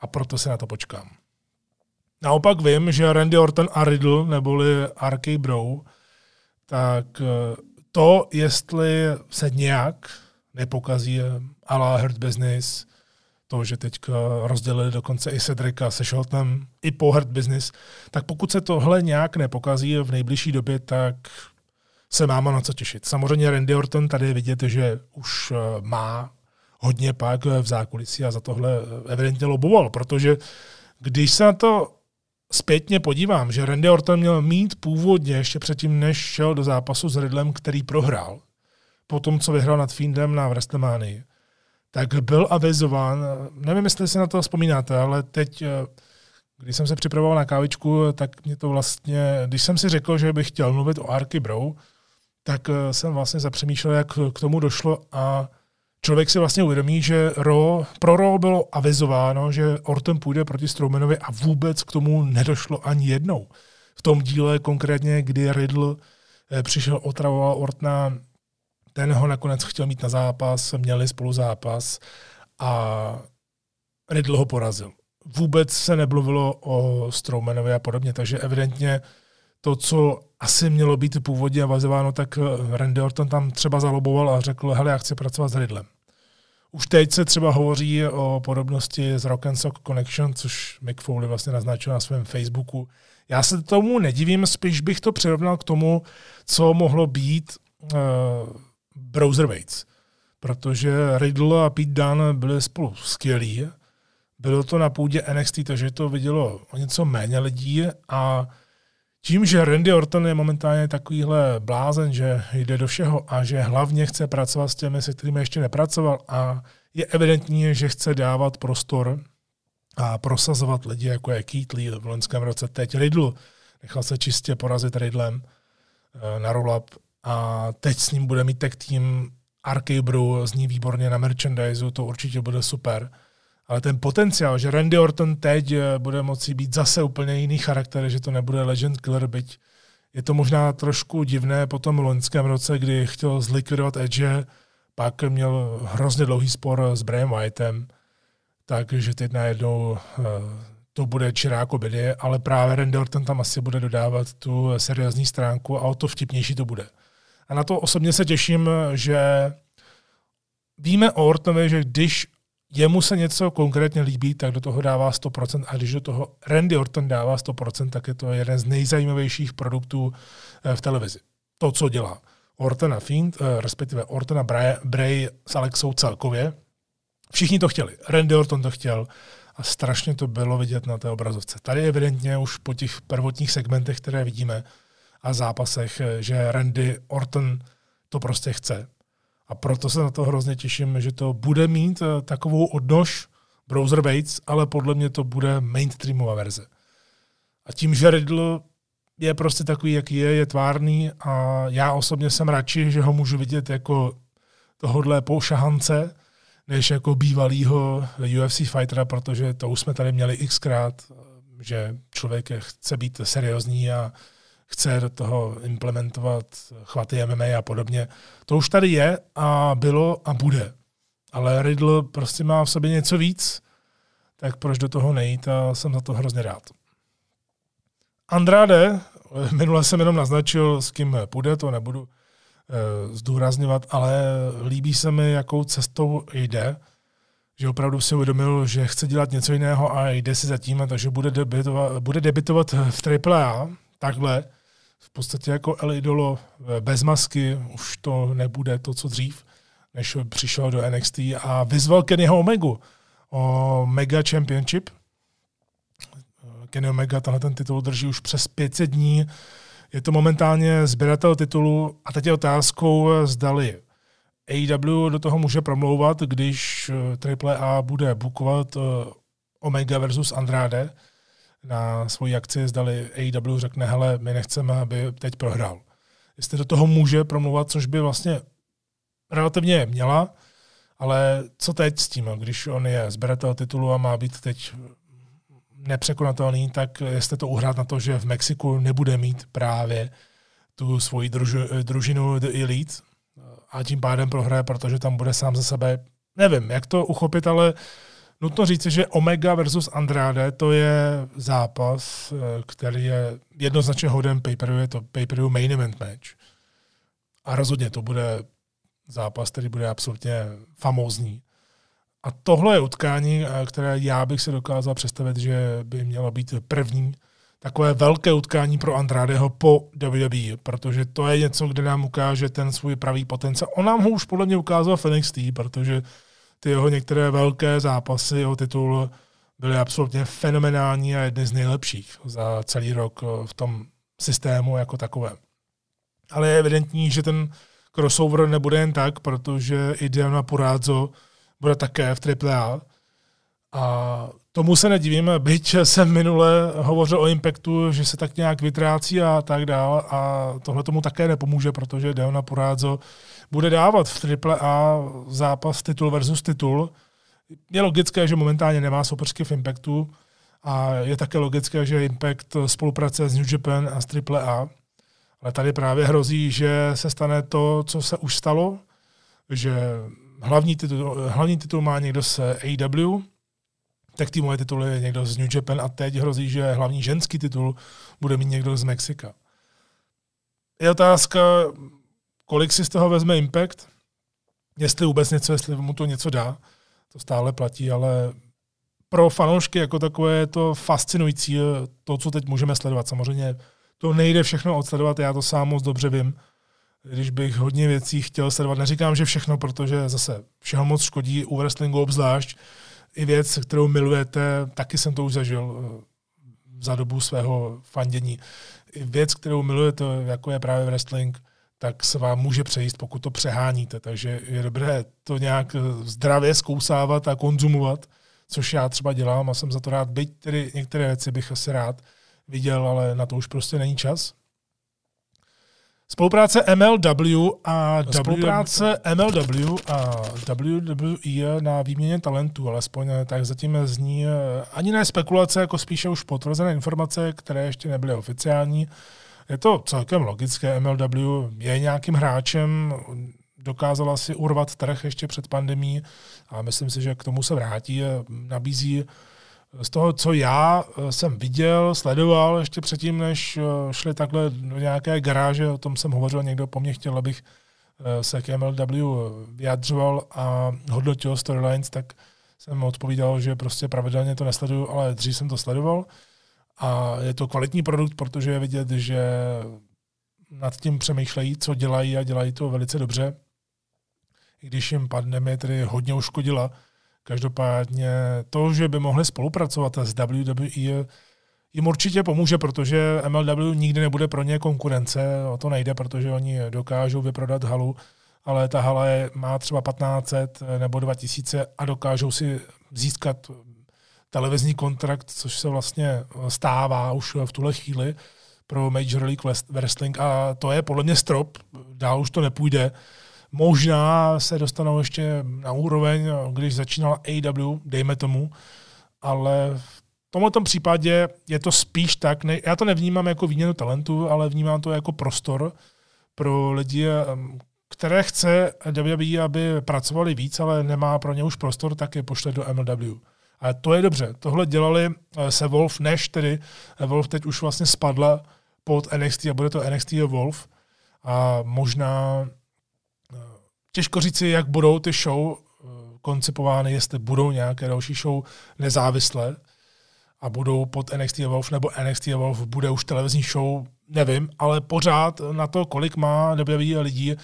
A proto se na to počkám. Naopak vím, že Randy Orton a Riddle, neboli RK Bro, tak eh, to, jestli se nějak nepokazí a la Hurt Business, to, že teď rozdělili dokonce i Cedrika se Sheltonem, i po Hurt Business, tak pokud se tohle nějak nepokazí v nejbližší době, tak se máme na co těšit. Samozřejmě Randy Orton tady je vidět, že už eh, má hodně pak v zákulisí a za tohle evidentně loboval, protože když se na to zpětně podívám, že Randy Orton měl mít původně ještě předtím, než šel do zápasu s Riddlem, který prohrál, po tom, co vyhrál nad Fiendem na WrestleMania, tak byl avizován, nevím, jestli si na to vzpomínáte, ale teď, eh, když jsem se připravoval na kávičku, tak mě to vlastně, když jsem si řekl, že bych chtěl mluvit o Arky Bro, tak eh, jsem vlastně zapřemýšlel, jak k tomu došlo a člověk si vlastně uvědomí, že Ro, pro Ro bylo avizováno, že Orton půjde proti Strowmanovi a vůbec k tomu nedošlo ani jednou. V tom díle konkrétně, kdy Riddle eh, přišel, otravoval Ortona, ten ho nakonec chtěl mít na zápas, měli spolu zápas a Riddle ho porazil. Vůbec se nebluvilo o Strowmanovi a podobně, takže evidentně to, co asi mělo být původně avazováno, tak eh, Randy Orton tam třeba zaloboval a řekl, hele, já chci pracovat s Riddlem. Už teď se třeba hovoří o podobnosti s Rock and Sock Connection, což Mick Foley vlastně naznačil na svém Facebooku. Já se tomu nedivím, spíš bych to přirovnal k tomu, co mohlo být uh, Browserweights. Protože Riddle a Pete Dunne byli spolu skvělí. Bylo to na půdě NXT, takže to vidělo o něco méně lidí a tím, že Randy Orton je momentálně takovýhle blázen, že jde do všeho a že hlavně chce pracovat s těmi, se kterými ještě nepracoval a je evidentní, že chce dávat prostor a prosazovat lidi, jako je Keith Lee v loňském roce, teď Riddle, nechal se čistě porazit Riddlem eh, na roll-up a teď s ním bude mít tech tým Arcade Brew, zní výborně na merchandise, to určitě bude super ale ten potenciál, že Randy Orton teď eh, bude moci být zase úplně jiný charakter, že to nebude Legend Killer, byť je to možná trošku divné po tom loňském roce, kdy chtěl zlikvidovat Edge, pak měl hrozně dlouhý spor s Brian Whiteem, takže teď najednou eh, to bude čiráko bedy, ale právě Randy Orton tam asi bude dodávat tu seriózní stránku a o to vtipnější to bude. A na to osobně se těším, že víme o Ortonovi, že když jemu se něco konkrétně líbí, tak do toho dává 100% a když do toho Randy Orton dává 100%, tak je to jeden z nejzajímavějších produktů eh, v televizi. To, co dělá. Orton a Fiend, eh, respektive Orton a Bray, Bray s Alexou celkově, všichni to chtěli. Randy Orton to chtěl a strašně to bylo vidět na té obrazovce. Tady evidentně už po těch prvotních segmentech, které vidíme a zápasech, eh, že Randy Orton to prostě chce. A proto se na to hrozně těším, že to bude mít eh, takovou odnož Browser Bates, ale podle mě to bude mainstreamová verze. A tím, že Riddle je prostě takový, jaký je, je tvárný a já osobně jsem radši, že ho můžu vidět jako tohodle poušahance, než jako bývalýho UFC fightera, protože to už jsme tady měli xkrát, že člověk chce být seriózní a chce do toho implementovat chvaty MMA a podobně. To už tady je a bylo a bude. Ale Riddle prostě má v sobě něco víc, tak proč do toho nejít a jsem za to hrozně rád. Andrade, minule jsem jenom naznačil, s kým půjde, to nebudu e, zdůrazňovat, ale líbí se mi, jakou cestou jde, že opravdu si uvědomil, že chce dělat něco jiného a jde si zatím, takže bude debitovat, bude debitovat v AAA, takhle, v podstatě jako El Idolo eh, bez masky, už to nebude to, co dřív, než přišel do NXT a vyzval Kennyho Omegu o Mega Championship. Eh, Kenny Omega tenhle ten titul drží už přes 500 dní. Je to momentálně sběratel titulu a teď je otázkou, eh, zdali AEW do toho může promlouvat, když AAA bude bukovat Omega versus Andrade na svoji akci, zdali AEW řekne, hele, my nechceme, aby teď prohrál. Jestli do toho může promluvat, což by vlastně relativně měla, ale co teď s tím, když on je zberatel titulu a má být teď nepřekonatelný, tak jestli to uhrát na to, že v Mexiku nebude mít právě tu svoji druž, družinu The Elite a tím pádem prohraje, protože tam bude sám za sebe. Nevím, jak to uchopit, ale uh, Nutno říct, že Omega versus Andrade to je zápas, eh, který je jednoznačně hodem pay je to pay main event match. A rozhodně to bude zápas, který bude absolutně famózní. A tohle je utkání, které já bych si dokázal představit, že by mělo být první takové velké utkání pro Andradeho po WWE, protože to je něco, kde nám ukáže ten svůj pravý potenciál. On nám ho už podle mě ukázal v NXT, protože ty jeho některé velké zápasy o titul byly absolutně fenomenální a jedny z nejlepších za celý rok eh, v tom systému jako takové. Ale je evidentní, že ten crossover nebude jen tak, protože i Diana Purazzo bude také v AAA. A tomu se nedivím, byť jsem minule hovořil o Impactu, že se tak nějak vytrácí a tak dál a tohle tomu také nepomůže, protože Deona Purazzo bude dávat v AAA zápas titul versus titul. Je logické, že momentálně nemá soupeřky v Impactu a je také logické, že Impact spolupráce s New Japan a s AAA. Ale tady právě hrozí, že se stane to, co se už stalo, že hlavní titul, hlavní titul má někdo z AW, tak týmové tituly je někdo z New Japan a teď hrozí, že hlavní ženský titul bude mít někdo z Mexika. Je otázka, kolik si z toho vezme Impact, jestli vůbec něco, jestli mu to něco dá, to stále platí, ale pro fanoušky jako takové je to fascinující, to, co teď můžeme sledovat. Samozřejmě to nejde všechno odsledovat, já to sám moc dobře vím, když bych hodně věcí chtěl sledovat. Neříkám, že všechno, protože zase všeho moc škodí u wrestlingu obzvlášť. I věc, kterou milujete, taky jsem to už zažil eh, za dobu svého fandění. I věc, kterou milujete, jako je právě wrestling, tak se vám může přejít, pokud to přeháníte. Takže je dobré to nějak eh, zdravě zkousávat a konzumovat, což já třeba dělám a jsem za to rád. Byť tedy některé věci bych asi rád viděl, ale na to už prostě není čas. Spolupráce MLW a spolupráce MLW a WWE na výměně talentů, alespoň tak zatím zní ani ne spekulace, jako spíše už potvrzené informace, které ještě nebyly oficiální. Je to celkem logické, MLW je nějakým hráčem, dokázala si urvat trh ještě před pandemí a myslím si, že k tomu se vrátí. Nabízí z toho, co já eh, jsem viděl, sledoval ještě předtím, než eh, šli takhle do nějaké garáže, o tom jsem hovořil, někdo po mně chtěl, abych eh, se k MLW vyjadřoval a hodnotil storylines, tak jsem odpovídal, že prostě pravidelně to nesleduju, ale dřív jsem to sledoval. A je to kvalitní produkt, protože je vidět, že nad tím přemýšlejí, co dělají a dělají to velice dobře. I když jim pandemie tedy hodně uškodila, Každopádně to, že by mohli spolupracovat s WWE, jim určitě pomůže, protože MLW nikdy nebude pro ně konkurence, o to nejde, protože oni dokážou vyprodat halu, ale ta hala je, má třeba 1500 nebo 2000 a dokážou si získat televizní kontrakt, což se vlastně stává už v tuhle chvíli pro Major League Wrestling a to je podle mě strop, dál už to nepůjde. Možná se dostanou ještě na úroveň, když začínal AW, dejme tomu, ale v tomto případě je to spíš tak, ne, já to nevnímám jako výměnu talentu, ale vnímám to jako prostor pro lidi, které chce WWE, aby pracovali víc, ale nemá pro ně už prostor, tak je pošle do MLW. A to je dobře. Tohle dělali eh, se Wolf, než tedy Wolf teď už vlastně spadla pod NXT a bude to NXT Wolf. A možná těžko říci, jak budou ty show eh, koncipovány, jestli budou nějaké další show nezávislé a budou pod NXT Evolve, nebo NXT Evolve bude už televizní show, nevím, ale pořád na to, kolik má WWE lidí,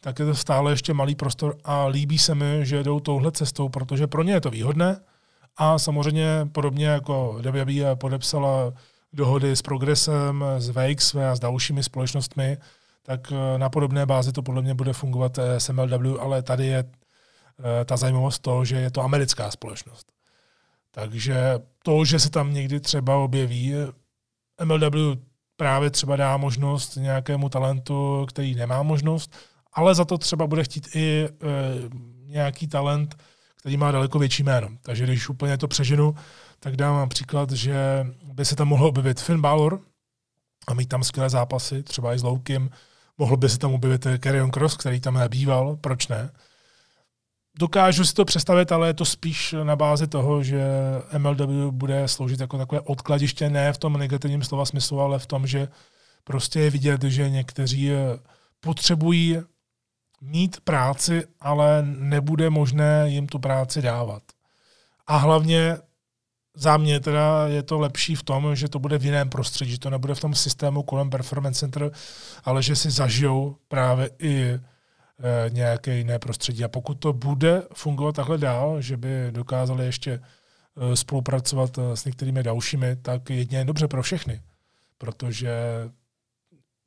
tak je to stále ještě malý prostor a líbí se mi, že jdou touhle cestou, protože pro ně je to výhodné a samozřejmě podobně jako WWE podepsala dohody s Progresem, s VXV a s dalšími společnostmi, tak eh, na podobné bázi to podle mě bude fungovat eh, s MLW, ale tady je eh, ta zajímavost to, že je to americká společnost. Takže to, že se tam někdy třeba objeví, MLW právě třeba dá možnost nějakému talentu, který nemá možnost, ale za to třeba bude chtít i e, nějaký talent, který má daleko větší jméno. Takže když úplně to přeženu, tak dám příklad, že by se tam mohl objevit Finn Balor a mít tam skvělé zápasy, třeba i s Loukem, Mohl by se tam objevit Carrion Cross, který tam nebýval, proč ne? Dokážu si to představit, ale je to spíš na bázi toho, že MLW bude sloužit jako takové odkladiště, ne v tom negativním slova smyslu, ale v tom, že prostě je vidět, že někteří potřebují mít práci, ale nebude možné jim tu práci dávat. A hlavně za mě teda je to lepší v tom, že to bude v jiném prostředí, že to nebude v tom systému kolem Performance Center, ale že si zažijou právě i e, nějaké jiné prostředí. A pokud to bude fungovat takhle dál, že by dokázali ještě e, spolupracovat e, s některými dalšími, tak jedině dobře pro všechny. Protože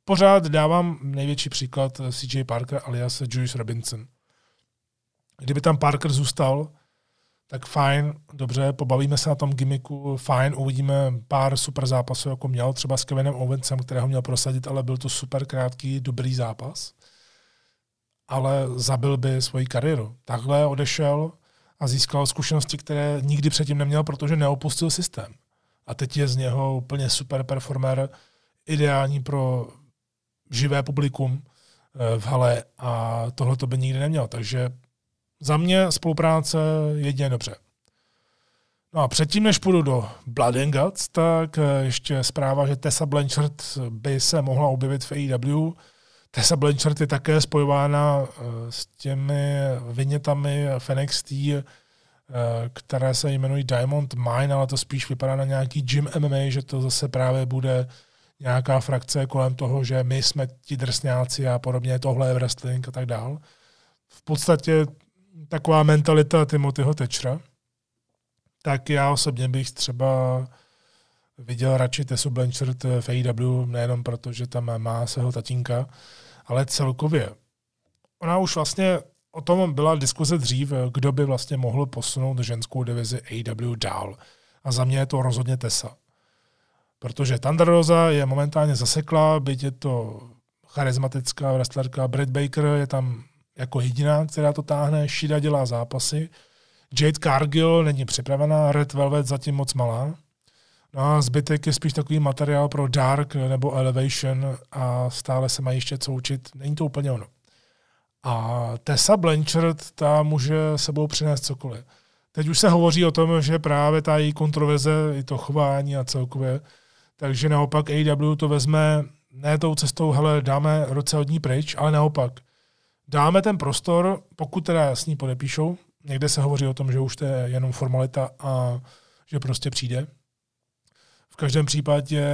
pořád dávám největší příklad e, CJ Parker alias Julius Robinson. Kdyby tam Parker zůstal, tak fajn, dobře, pobavíme se na tom gimmicku, fajn, uvidíme pár super zápasů, jako měl třeba s Kevinem Owensem, kterého měl prosadit, ale byl to super krátký, dobrý zápas. Ale zabil by svoji kariéru. Takhle odešel a získal zkušenosti, které nikdy předtím neměl, protože neopustil systém. A teď je z něho úplně super performer, ideální pro živé publikum eh, v hale a tohle to by nikdy neměl. Takže za mě spolupráce jedině dobře. No a předtím, než půjdu do Blood and Guts, tak eh, ještě zpráva, že Tessa Blanchard by se mohla objevit v AEW. Tessa Blanchard je také spojována eh, s těmi vynětami FNXT, eh, které se jmenují Diamond Mine, ale to spíš vypadá na nějaký gym MMA, že to zase právě bude nějaká frakce kolem toho, že my jsme ti drsňáci a podobně, tohle je wrestling a tak dál. V podstatě taková mentalita Timothyho Tečra, tak já osobně bych třeba viděl radši Tesu Blanchard v AEW, nejenom proto, že tam má svého tatínka, ale celkově. Ona už vlastně o tom byla diskuze dřív, kdo by vlastně mohl posunout ženskou divizi AEW dál. A za mě je to rozhodně Tessa. Protože Thunder Rosa je momentálně zasekla, byť je to charismatická wrestlerka. Britt Baker je tam jako jediná, která to táhne. Shida dělá zápasy. Jade Cargill není připravená, Red Velvet zatím moc malá. No a zbytek je spíš takový materiál pro Dark nebo Elevation a stále se mají ještě co učit. Není to úplně ono. A Tessa Blanchard, ta může sebou přinést cokoliv. Teď už se hovoří o tom, že právě ta její kontroverze, i to chování a celkově, takže naopak AW to vezme ne tou cestou, hele, dáme roce od ní pryč, ale naopak – dáme ten prostor, pokud teda s ní podepíšou, někde se hovoří o tom, že už to je jenom formalita a že prostě přijde. V každém případě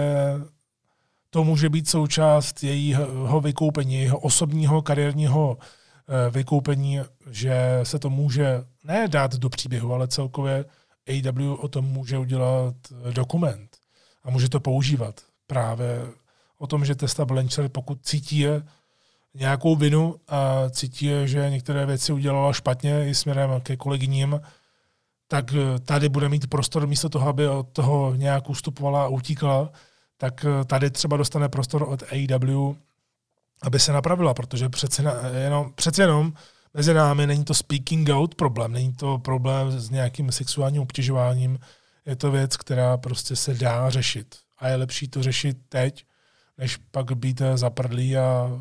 to může být součást jejího vykoupení, jeho osobního kariérního eh, vykoupení, že se to může ne dát do příběhu, ale celkově AW o tom může udělat dokument a může to používat právě o tom, že Testa Blanchard, pokud cítí nějakou vinu a cítí, že některé věci udělala špatně i směrem ke kolegyním, tak eh, tady bude mít prostor místo toho, aby od toho nějak ustupovala a utíkala, tak eh, tady třeba dostane prostor od AEW, aby se napravila, protože přece, jenom, přece jenom mezi námi není to speaking out problém, není to problém s nějakým sexuálním obtěžováním, je to věc, která prostě se dá řešit. A je lepší to řešit teď, než pak být zaprdlý a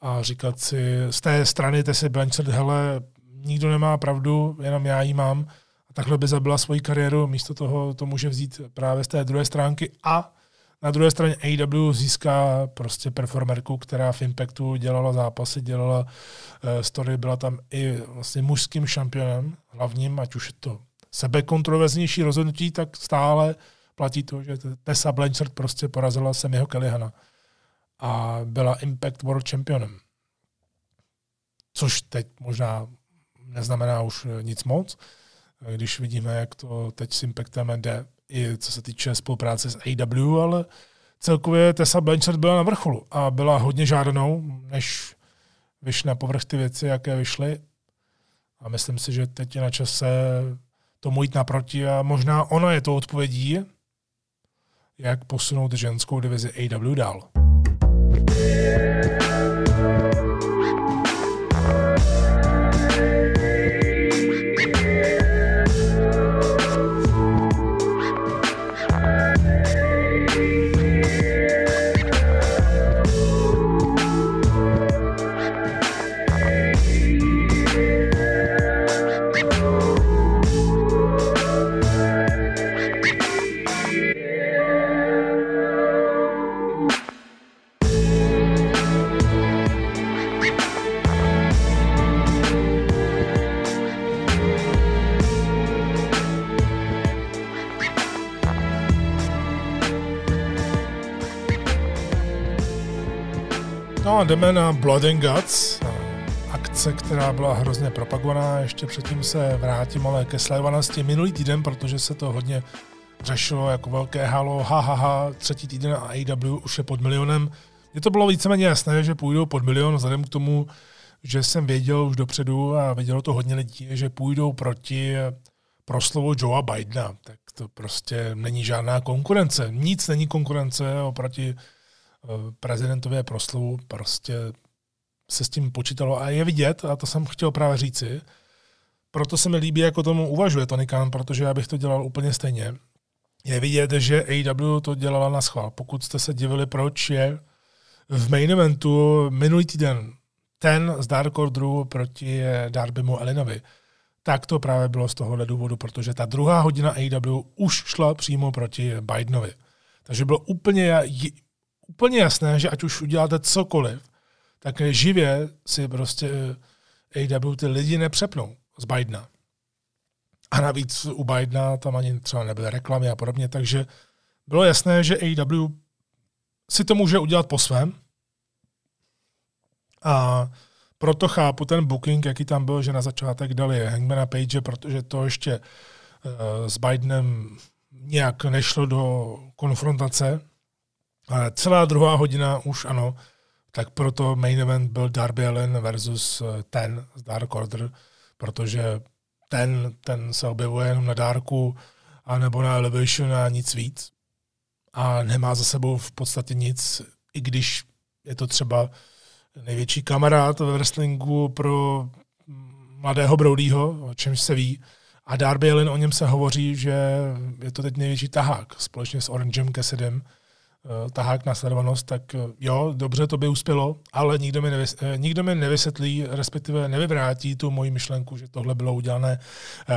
a říkat si z té strany Tessy Blanchard, hele, nikdo nemá pravdu, jenom já ji mám a takhle by zabila svoji kariéru, místo toho to může vzít právě z té druhé stránky a na druhé straně AW získá prostě performerku, která v Impactu dělala zápasy, dělala uh, story, byla tam i vlastně mužským šampionem hlavním, ať už je to sebekontroverznější rozhodnutí, tak stále platí to, že Tessa Blanchard prostě porazila Semiho Kellihana a byla Impact World Championem. Což teď možná neznamená už nic moc, když vidíme, jak to teď s Impactem jde, i co se týče spolupráce s AW, ale celkově Tessa Blanchard byla na vrcholu a byla hodně žádanou, než vyšly na povrch ty věci, jaké vyšly. A myslím si, že teď je na čase tomu jít naproti a možná ona je to odpovědí, jak posunout ženskou divizi AW dál. A jdeme na Blood and Guts, akce, která byla hrozně propagovaná. Ještě předtím se vrátím ale ke sledovanosti minulý týden, protože se to hodně řešilo jako velké halo, ha, ha, ha, třetí týden a AEW už je pod milionem. Je to bylo víceméně jasné, že půjdou pod milion, vzhledem k tomu, že jsem věděl už dopředu a vědělo to hodně lidí, že půjdou proti proslovu Joea Bidena. Tak to prostě není žádná konkurence. Nic není konkurence oproti eh, prezidentové proslovu. Prostě se s tím počítalo a je vidět, a to jsem chtěl právě říci, proto se mi líbí, jako tomu uvažuje Tony Khan, protože já bych to dělal úplně stejně. Je vidět, že AEW to dělala na schvál. Pokud jste se divili, proč je v main eventu minulý týden ten z Dark Orderu proti Darbymu Elinovi, tak to právě bylo z tohohle důvodu, protože ta druhá hodina AEW už šla přímo proti Bidenovi. Takže bylo úplně, úplně jasné, že ať už uděláte cokoliv, tak živě si prostě AEW ty lidi nepřepnou z Bidena. A navíc u Bidena tam ani třeba nebyly reklamy a podobně, takže bylo jasné, že AEW si to může udělat po svém. A proto chápu ten booking, jaký tam byl, že na začátek dali Hangmana Page, protože to ještě uh, s Bidenem nějak nešlo do konfrontace. Ale celá druhá hodina už ano, tak proto main event byl Darby Allen versus eh, ten z Dark Order, protože ten, ten se objevuje jenom na dárku a nebo na Elevation a nic víc. A nemá za sebou v podstatě nic, i když je to třeba největší kamarád ve wrestlingu pro mladého Brodyho, o čemž se ví. A Darby Allin o něm se hovoří, že je to teď největší tahák společně s Orangem Cassidem. Eh, tahák na sledovanost, tak eh, jo, dobře, to by uspělo, ale nikdo mi, nevys, eh, nikdo mi nevysvětlí, respektive nevyvrátí tu moji myšlenku, že tohle bylo udělané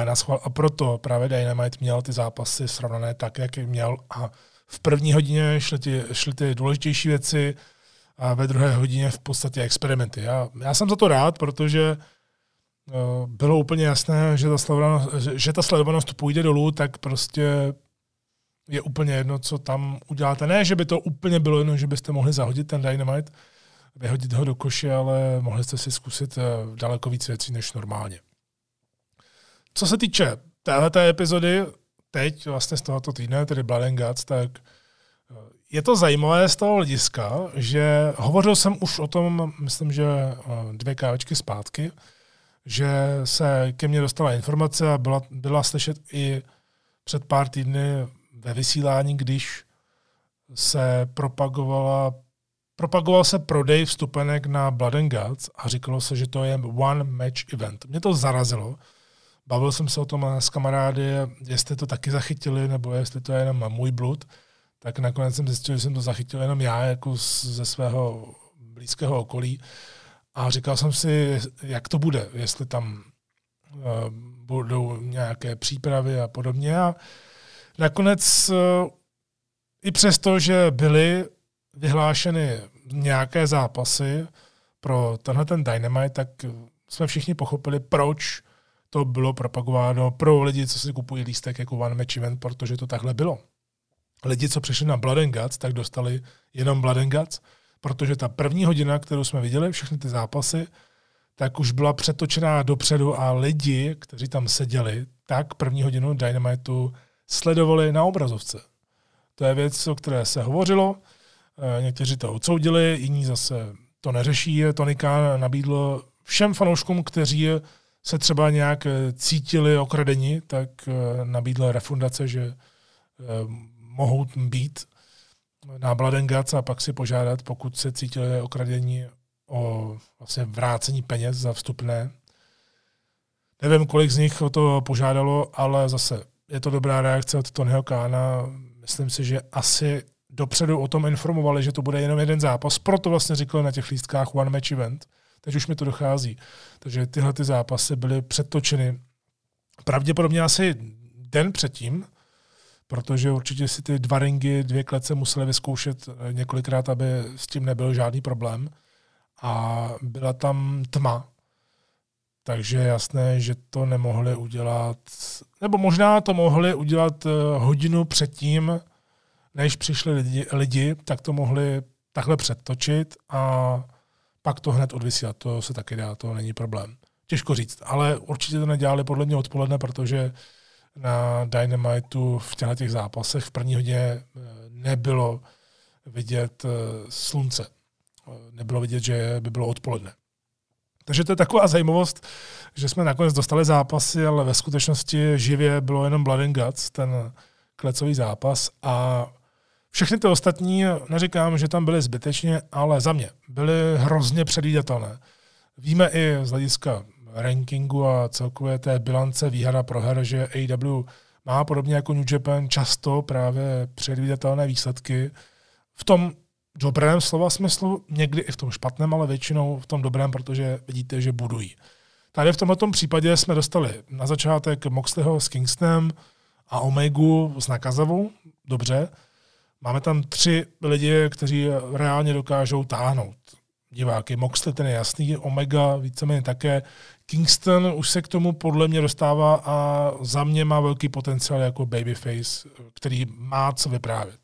na schvál. A proto právě Dynamite měl ty zápasy srovnané tak, jak měl. A v první hodině šly ty, šly ty důležitější věci, a ve druhé hodině v podstatě experimenty. Já, já jsem za to rád, protože bylo úplně jasné, že ta, sledovanost, že ta sledovanost půjde dolů, tak prostě je úplně jedno, co tam uděláte. Ne, že by to úplně bylo jedno, že byste mohli zahodit ten Dynamite, vyhodit ho do koše, ale mohli jste si zkusit uh, daleko víc věcí než normálně. Co se týče této epizody, teď vlastně z tohoto týdne, tedy Blood and Guts, tak je to zajímavé z toho hlediska, že hovořil jsem už o tom, myslím, že eh, dvě kávečky zpátky, že se ke mně dostala informace a byla, byla slyšet i před pár týdny ve vysílání, když se propagovala propagoval se prodej vstupenek na Blood and Guts a říkalo se, že to je one match event. Mě to zarazilo. Bavil jsem se o tom s kamarády, jestli to taky zachytili, nebo jestli to je jenom můj blud tak nakonec jsem zjistil, že jsem to zachytil jenom já jako ze svého blízkého okolí a říkal jsem si, jak to bude, jestli tam uh, budou nějaké přípravy a podobně. A nakonec uh, i přesto, že byly vyhlášeny nějaké zápasy pro tenhle ten Dynamite, tak jsme všichni pochopili, proč to bylo propagováno pro lidi, co si kupují lístek jako one match event, protože to takhle bylo. Lidi, co přišli na Blood and Guts, tak dostali jenom Blood and Guts, protože ta první hodina, kterou jsme viděli, všechny ty zápasy, tak už byla přetočená dopředu a lidi, kteří tam seděli, tak první hodinu Dynamitu sledovali na obrazovce. To je věc, o které se hovořilo, eh, někteří to odsoudili, jiní zase to neřeší. Tony Khan nabídl všem fanouškům, kteří se třeba nějak cítili okradeni, tak eh, nabídl refundace, že eh, mohou být na Guts a pak si požádat, pokud se cítili okradení o vlastně vrácení peněz za vstupné. Nevím, kolik z nich o to požádalo, ale zase je to dobrá reakce od Tonyho Kána. Myslím si, že asi dopředu o tom informovali, že to bude jenom jeden zápas, proto vlastně říkali na těch lístkách one match event. Teď už mi to dochází. Takže tyhle ty zápasy byly předtočeny pravděpodobně asi den předtím, protože určitě si ty dva ringy, dvě klece museli vyzkoušet eh, několikrát, aby s tím nebyl žádný problém. A byla tam tma, takže jasné, že to nemohli udělat, nebo možná to mohli udělat eh, hodinu předtím, než přišli lidi, lidi tak to mohli takhle předtočit a pak to hned odvysílat, to se taky dá, to není problém. Těžko říct, ale určitě to nedělali podle mě odpoledne, protože na Dynamitu v těchto těch zápasech v první hodě eh, nebylo vidět eh, slunce. Nebylo vidět, že by bylo odpoledne. Takže to je taková zajímavost, že jsme nakonec dostali zápasy, ale ve skutečnosti živě bylo jenom Blood and Guts, ten klecový zápas a všechny ty ostatní, neříkám, že tam byly zbytečně, ale za mě byly hrozně předvídatelné. Víme i z hlediska rankingu a celkové té bilance výhra pro her, že AW má podobně jako New Japan často právě předvídatelné výsledky. V tom dobrém slova smyslu, někdy i v tom špatném, ale většinou v tom dobrém, protože vidíte, že budují. Tady v tomto případě jsme dostali na začátek Moxleyho s Kingstonem a Omegu s Nakazavou, dobře. Máme tam tři lidi, kteří reálně dokážou táhnout diváky. Moxley ten je jasný, Omega víceméně také. Kingston už se k tomu podle mě dostává a za mě má velký potenciál jako babyface, který má co vyprávět.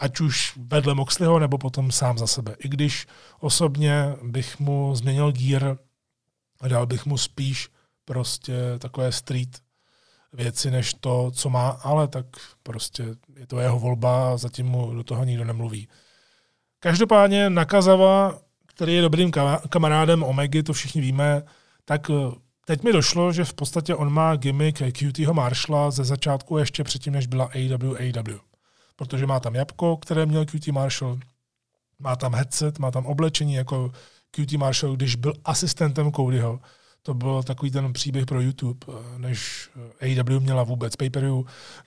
Ať už vedle Moxleyho, nebo potom sám za sebe. I když osobně bych mu změnil gear a dal bych mu spíš prostě takové street věci, než to, co má, ale tak prostě je to jeho volba a zatím mu do toho nikdo nemluví. Každopádně Nakazava, který je dobrým kamarádem Omegy, to všichni víme, tak eh, teď mi došlo, že v podstatě on má gimmick QTho Marshalla ze začátku ještě předtím, než byla AW AW. Protože má tam jabko, které měl QT Marshall, má tam headset, má tam oblečení jako QT Marshall, když byl asistentem Codyho. To byl takový ten příběh pro YouTube, eh, než eh, AW měla vůbec pay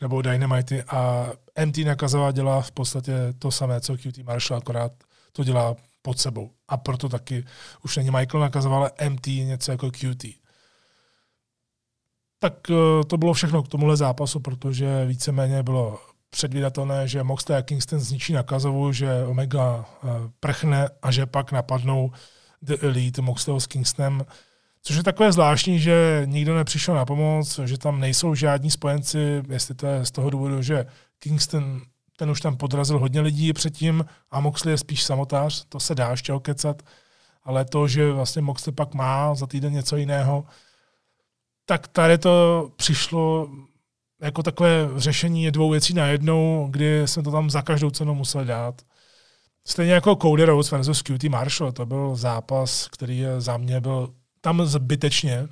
nebo Dynamite a MT Nakazová dělá v podstatě to samé, co QT Marshall, akorát to dělá pod sebou. A proto taky už není Michael Nakazová, ale MT něco jako QT. Tak eh, to bylo všechno k tomuhle zápasu, protože víceméně bylo předvídatelné, že Moxley a Kingston zničí nakazovu, že Omega prchne a že pak napadnou The Elite Moxleyho s Kingstonem. Což je takové zvláštní, že nikdo nepřišel na pomoc, že tam nejsou žádní spojenci, jestli to je z toho důvodu, že Kingston ten už tam podrazil hodně lidí předtím a Moxley je spíš samotář, to se dá ještě okecat, ale to, že vlastně Moxley pak má za týden něco jiného, tak tady to přišlo jako takové řešení dvou věcí na jednou, kdy jsme to tam za každou cenu museli dát. Stejně jako Cody Rhodes versus QT Marshall, to byl zápas, který za mě byl tam zbytečně.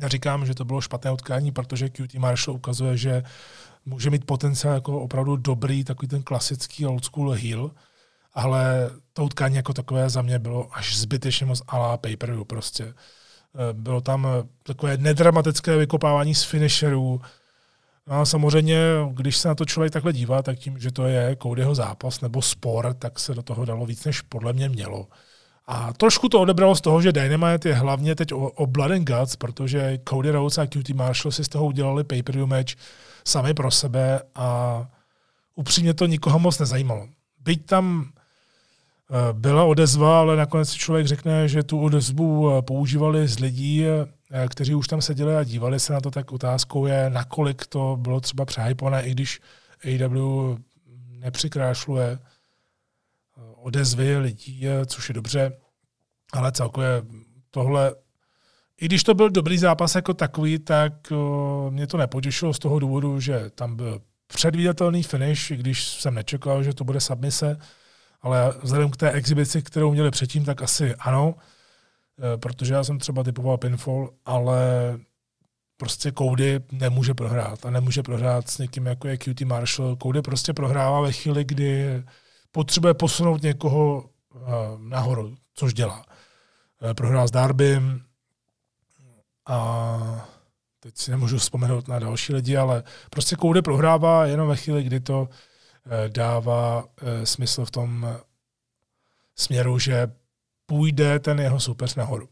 Já říkám, že to bylo špatné utkání, protože QT Marshall ukazuje, že může mít potenciál jako opravdu dobrý, takový ten klasický old school heel, ale to utkání jako takové za mě bylo až zbytečně moc ala pay per prostě. Eh, bylo tam takové nedramatické vykopávání z finisherů. No a samozřejmě, když se na to člověk takhle dívá, tak tím, že to je Codyho zápas nebo sport, tak se do toho dalo víc, než podle mě mělo. A trošku to odebralo z toho, že Dynamite je hlavně teď o, o Blood and Guts, protože Cody Rhodes a QT Marshall si z toho udělali pay-per-view match sami pro sebe a upřímně to nikoho moc nezajímalo. Byť tam eh, byla odezva, ale nakonec si člověk řekne, že tu odezvu eh, používali z lidí, eh, kteří už tam seděli a dívali se na to, tak otázkou je, nakolik to bylo třeba přehypované, i když AW nepřikrášluje odezvy lidí, což je dobře, ale celkově tohle, i když to byl dobrý zápas jako takový, tak mě to nepotěšilo z toho důvodu, že tam byl předvídatelný finish, i když jsem nečekal, že to bude submise, ale vzhledem k té exibici, kterou měli předtím, tak asi ano, e, protože já jsem třeba typoval pinfall, ale prostě Cody nemůže prohrát a nemůže prohrát s někým jako je QT Marshall. Cody prostě prohrává ve chvíli, kdy potřebuje posunout někoho uh, nahoru, což dělá. Uh, prohrál s Darbym a teď si nemůžu vzpomenout na další lidi, ale prostě Koudy prohrává jenom ve chvíli, kdy to dává smysl v tom směru, že půjde ten jeho soupeř nahoru.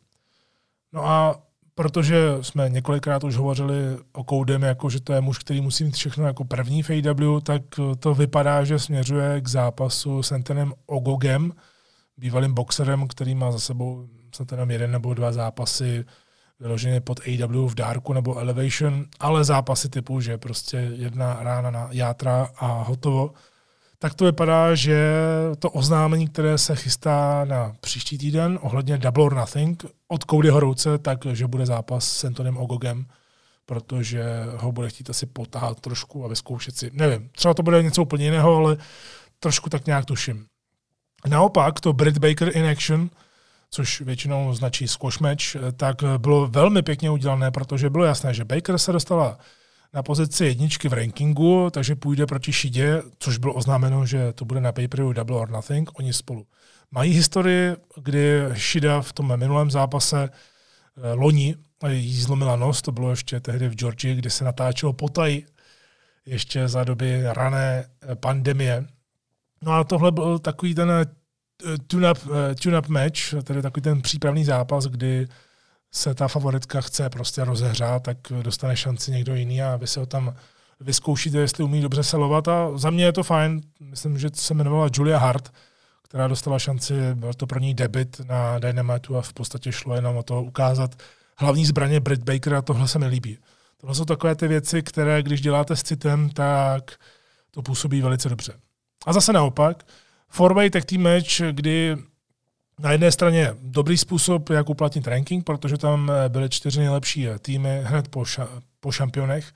No a protože jsme několikrát už hovořili o Koudem, jako že to je muž, který musí mít všechno jako první v AW, tak to vypadá, že směřuje k zápasu s Antonem Ogogem, bývalým boxerem, který má za sebou snad jenom jeden nebo dva zápasy vyloženě pod AW v Darku nebo Elevation, ale zápasy typu, že prostě jedna rána na játra a hotovo. Tak to vypadá, že to oznámení, které se chystá na příští týden ohledně Double or Nothing od Cody Horouce, tak že bude zápas s Antonem Ogogem, protože ho bude chtít asi potáhat trošku a vyzkoušet si. Nevím, třeba to bude něco úplně jiného, ale trošku tak nějak tuším. Naopak to Britt Baker in action, což většinou značí squash match, tak bylo velmi pěkně udělané, protože bylo jasné, že Baker se dostala na pozici jedničky v rankingu, takže půjde proti Šidě, což bylo oznámeno, že to bude na paperu Double or Nothing. Oni spolu mají historii, kdy Šida v tom minulém zápase eh, loni jí zlomila nos, to bylo ještě tehdy v Georgii, kdy se natáčelo potaj ještě za doby rané eh, pandemie. No a tohle byl takový ten eh, tune-up, tune-up match, tedy takový ten přípravný zápas, kdy se ta favoritka chce prostě rozehřát, tak dostane šanci někdo jiný a vy se ho tam vyzkoušíte, jestli umí dobře selovat a za mě je to fajn. Myslím, že se jmenovala Julia Hart, která dostala šanci, byl to pro ní debit na Dynamitu a v podstatě šlo jenom o to ukázat hlavní zbraně Britt Baker a tohle se mi líbí. Tohle jsou takové ty věci, které když děláte s citem, tak to působí velice dobře. A zase naopak, four-way team match, kdy na jedné straně dobrý způsob, jak uplatnit ranking, protože tam eh, byly čtyři nejlepší eh, týmy hned po, ša- po šampionech.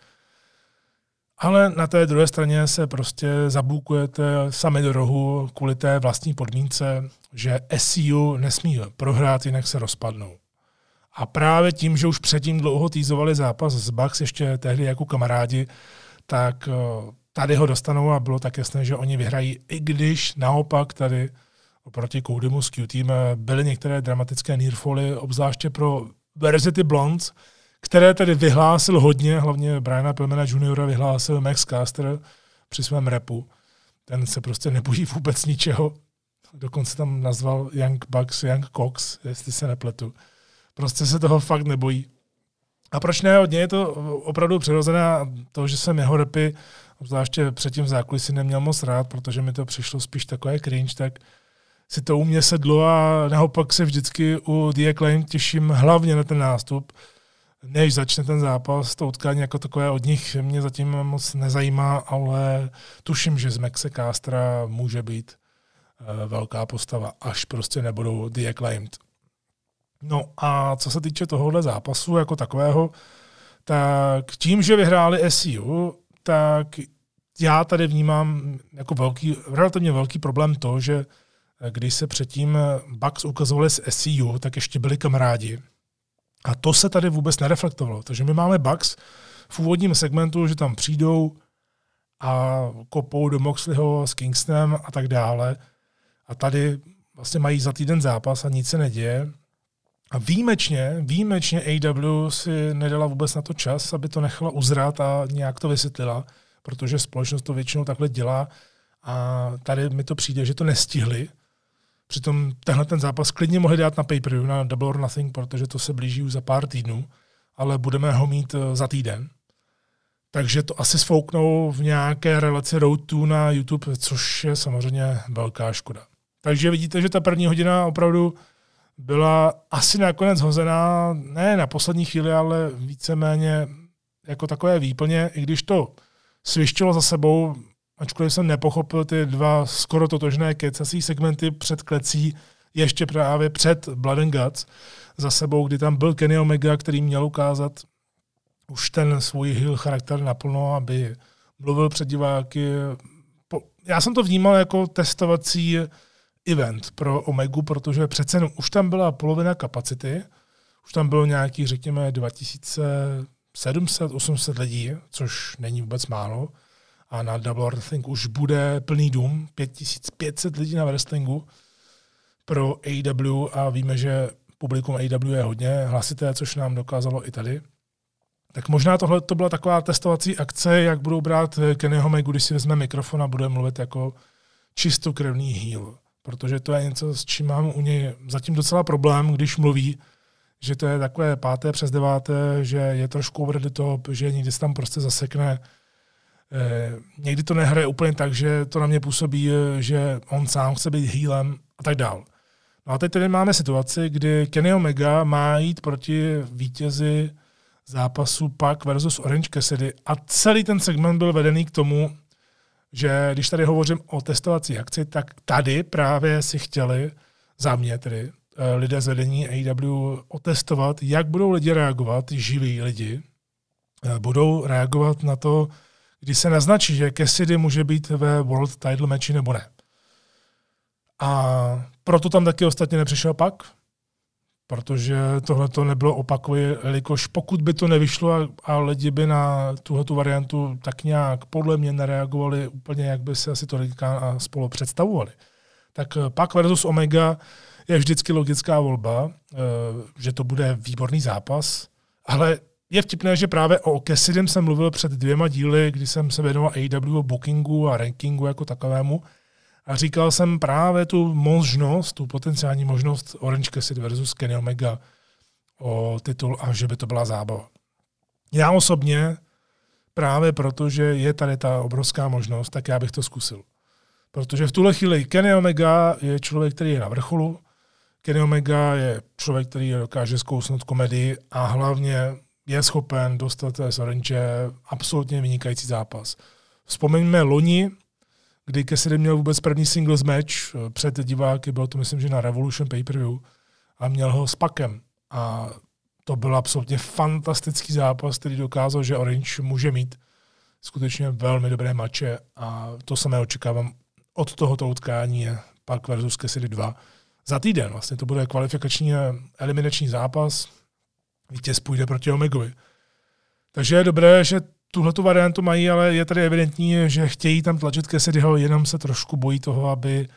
Ale na té druhé straně se prostě zabukujete sami do rohu kvůli té vlastní podmínce, že SCU nesmí prohrát, jinak se rozpadnou. A právě tím, že už předtím dlouho týzovali zápas s Bucks ještě tehdy jako kamarádi, tak eh, tady ho dostanou a bylo tak jasné, že oni vyhrají, i když naopak tady oproti Codymu s eh, byly některé dramatické nearfally, obzvláště pro Verzity Blondes, které tedy vyhlásil hodně, hlavně Briana Pillmana Jr. vyhlásil Max Caster při svém repu. Ten se prostě nebojí vůbec ničeho. Dokonce tam nazval Young Bucks Young Cox, jestli se nepletu. Prostě se toho fakt nebojí. A proč ne? Hodně je to opravdu přirozené to, že jsem jeho repy, obzvláště předtím v zákulisí neměl moc rád, protože mi to přišlo spíš takové cringe, tak si to u mě sedlo a naopak se vždycky u The Acclaim těším hlavně na ten nástup, než začne ten zápas, to utkání jako takové od nich mě zatím moc nezajímá, ale tuším, že z Maxe Castra může být uh, velká postava, až prostě nebudou The Acclaimed. No a co se týče tohohle zápasu jako takového, tak tím, že vyhráli SEU, tak já tady vnímám jako velký, relativně velký problém to, že když se předtím Bucks ukazovali s SEU, tak ještě byli kamarádi. A to se tady vůbec nereflektovalo. Takže my máme Bucks v úvodním segmentu, že tam přijdou a kopou do Moxleyho s Kingstonem a tak dále. A tady vlastně mají za týden zápas a nic se neděje. A výjimečně, výjimečně AW si nedala vůbec na to čas, aby to nechala uzrát a nějak to vysvětlila, protože společnost to většinou takhle dělá a tady mi to přijde, že to nestihli Přitom tenhle ten zápas klidně mohli dát na pay na Double or Nothing, protože to se blíží už za pár týdnů, ale budeme ho mít eh, za týden. Takže to asi sfouknou v nějaké relaci Road to na YouTube, což je samozřejmě velká škoda. Takže vidíte, že ta první hodina opravdu byla asi nakonec hozená, ne na poslední chvíli, ale víceméně jako takové výplně, i když to svištělo za sebou ačkoliv jsem nepochopil ty dva skoro totožné kecací segmenty před klecí, ještě právě před Blood and Guts za sebou, kdy tam byl Kenny Omega, který měl ukázat už ten svůj heel charakter naplno, aby mluvil před diváky. Já jsem to vnímal jako testovací event pro Omegu, protože přece už tam byla polovina kapacity, už tam bylo nějakých, řekněme, 2700, 800 lidí, což není vůbec málo a na Double or Nothing už bude plný dům, 5500 lidí na wrestlingu pro AW a víme, že publikum AW je hodně hlasité, což nám dokázalo i tady. Tak možná tohle to byla taková testovací akce, jak budou brát Kennyho Megu, když si vezme mikrofon a bude mluvit jako čistokrevný heel. Protože to je něco, s čím mám u něj zatím docela problém, když mluví, že to je takové páté přes deváté, že je trošku over the top, že někdy se tam prostě zasekne někdy to nehraje úplně tak, že to na mě působí, eh, že on sám chce být healem a tak dál. No a teď tady máme situaci, kdy Kenny Omega má jít proti vítězi zápasu Pak versus Orange Cassidy a celý ten segment byl vedený k tomu, že když tady hovořím o testovací akci, tak tady právě si chtěli za mě tedy eh, lidé z vedení AEW otestovat, jak budou lidi reagovat, živí lidi, eh, budou reagovat na to, když se naznačí, že Cassidy může být ve World Title matchi nebo ne. A proto tam taky ostatně nepřišel pak, protože tohle to nebylo opakové, jelikož pokud by to nevyšlo a, a lidi by na tuhle variantu tak nějak podle mě nereagovali úplně, jak by se asi to a spolu představovali, tak eh, pak versus Omega je vždycky logická volba, eh, že to bude výborný zápas, ale je vtipné, že právě o Cassidym jsem mluvil před dvěma díly, kdy jsem se věnoval AW bookingu a rankingu jako takovému, a říkal jsem právě tu možnost, tu potenciální možnost Orange Cassidy versus Kenny Omega o titul a že by to byla zábava. Já osobně, právě protože je tady ta obrovská možnost, tak já bych to zkusil. Protože v tuhle chvíli Kenny Omega je člověk, který je na vrcholu, Kenny Omega je člověk, který dokáže zkousnout komedii a hlavně je schopen dostat z Orange absolutně vynikající zápas. Vzpomeňme loni, kdy Cassidy měl vůbec první singles match eh, před diváky, bylo to myslím, že na Revolution pay-per-view, a měl ho s Pakem. A to byl absolutně fantastický zápas, který dokázal, že Orange může mít skutečně velmi dobré mače a to samé očekávám od tohoto utkání Pak versus Cassidy 2 za týden. Vlastně to bude kvalifikační eliminační zápas. Vítěz půjde proti Omegovi. Takže je dobré, že tuhle tu variantu mají, ale je tady evidentní, že chtějí tam tlačit Cassidyho, jenom se trošku bojí toho, aby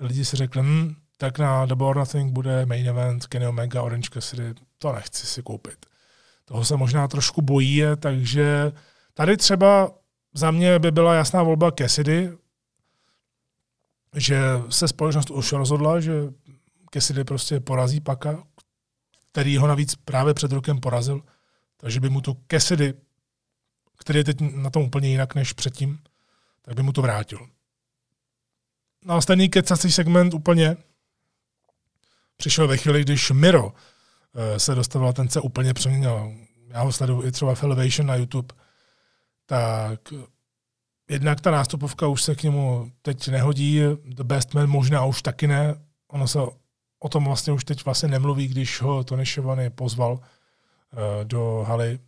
lidi si řekli, hm, tak na Double or Nothing bude main event Kenny Omega, Orange Cassidy, to nechci si koupit. Toho se možná trošku bojí, takže tady třeba za mě by byla jasná volba Cassidy, že se společnost už rozhodla, že Cassidy prostě porazí Paka, který ho navíc právě před rokem porazil, takže by mu to Cassidy který je teď na tom úplně jinak než předtím, tak by mu to vrátil. No a stejný kecací segment úplně přišel ve chvíli, když Miro eh, se dostavil, ten se úplně přeměnil. Já ho sleduju i třeba v Elevation na YouTube, tak jednak ta nástupovka už se k němu teď nehodí, The Best Man možná už taky ne, ono se o tom vlastně už teď vlastně nemluví, když ho Tony Schiavone pozval uh, do haly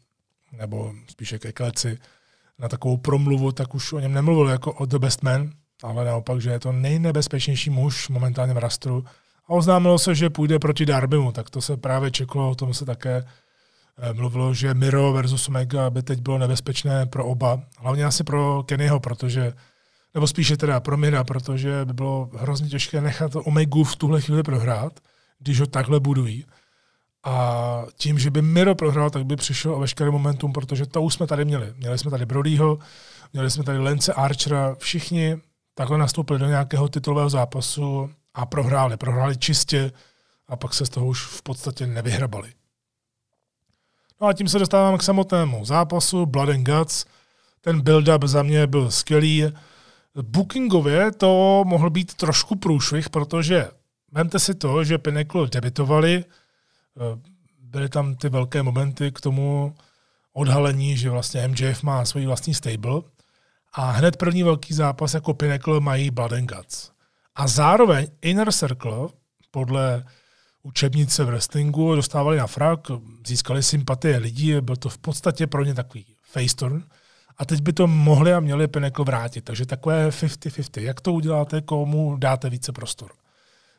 nebo spíše ke kleci, na takovou promluvu, tak už o něm nemluvil jako o The Best Man, ale naopak, že je to nejnebezpečnější muž momentálně v rastru. A oznámilo se, že půjde proti Darbymu, tak to se právě čeklo, o tom se také eh, mluvilo, že Miro versus Omega by teď bylo nebezpečné pro oba, hlavně asi pro Kennyho, protože nebo spíše teda pro Mira, protože by bylo hrozně těžké nechat Omegu v tuhle chvíli prohrát, když ho takhle budují. A tím, že by Miro prohrál, tak by přišel o veškeré momentum, protože to už jsme tady měli. Měli jsme tady Brodyho, měli jsme tady Lence Archera, všichni takhle nastoupili do nějakého titulového zápasu a prohráli. Prohráli čistě a pak se z toho už v podstatě nevyhrabali. No a tím se dostávám k samotnému zápasu Blood and Guts. Ten build-up za mě byl skvělý. Bookingově to mohl být trošku průšvih, protože vemte si to, že Pinnacle debitovali, Eh, byly tam ty velké momenty k tomu odhalení, že vlastně MJF má svůj vlastní stable a hned první velký zápas jako Pinnacle mají Blood and Guts. A zároveň Inner Circle podle učebnice v wrestlingu dostávali na frak, získali sympatie lidí, byl to v podstatě pro ně takový face turn. A teď by to mohli a měli Pinnacle vrátit. Takže takové 50-50. Jak to uděláte, komu dáte více prostor?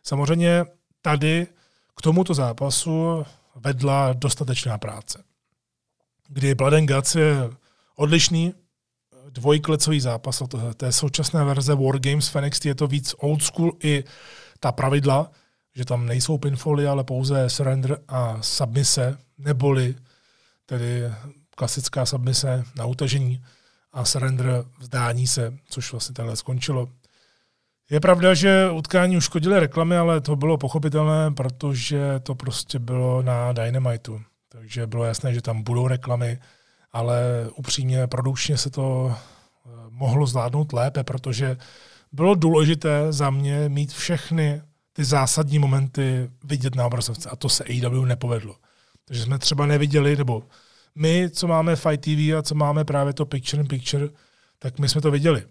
Samozřejmě tady k tomuto zápasu vedla dostatečná práce. Kdy Blood and Guts je odlišný, dvojklecový zápas od té současné verze Wargames NXT je to víc old school i ta pravidla, že tam nejsou pinfally, ale pouze surrender a submise, neboli tedy klasická submise na utažení a surrender vzdání se, což vlastně takhle skončilo. Je pravda, že utkání uškodily reklamy, ale to bylo pochopitelné, protože to prostě bylo na Dynamitu. Takže bylo jasné, že tam budou reklamy, ale upřímně produkčně se to eh, mohlo zvládnout lépe, protože bylo důležité za mě mít všechny ty zásadní momenty vidět na obrazovce a to se AEW nepovedlo. Takže jsme třeba neviděli, nebo my, co máme Fight TV a co máme právě to Picture in Picture, tak my jsme to viděli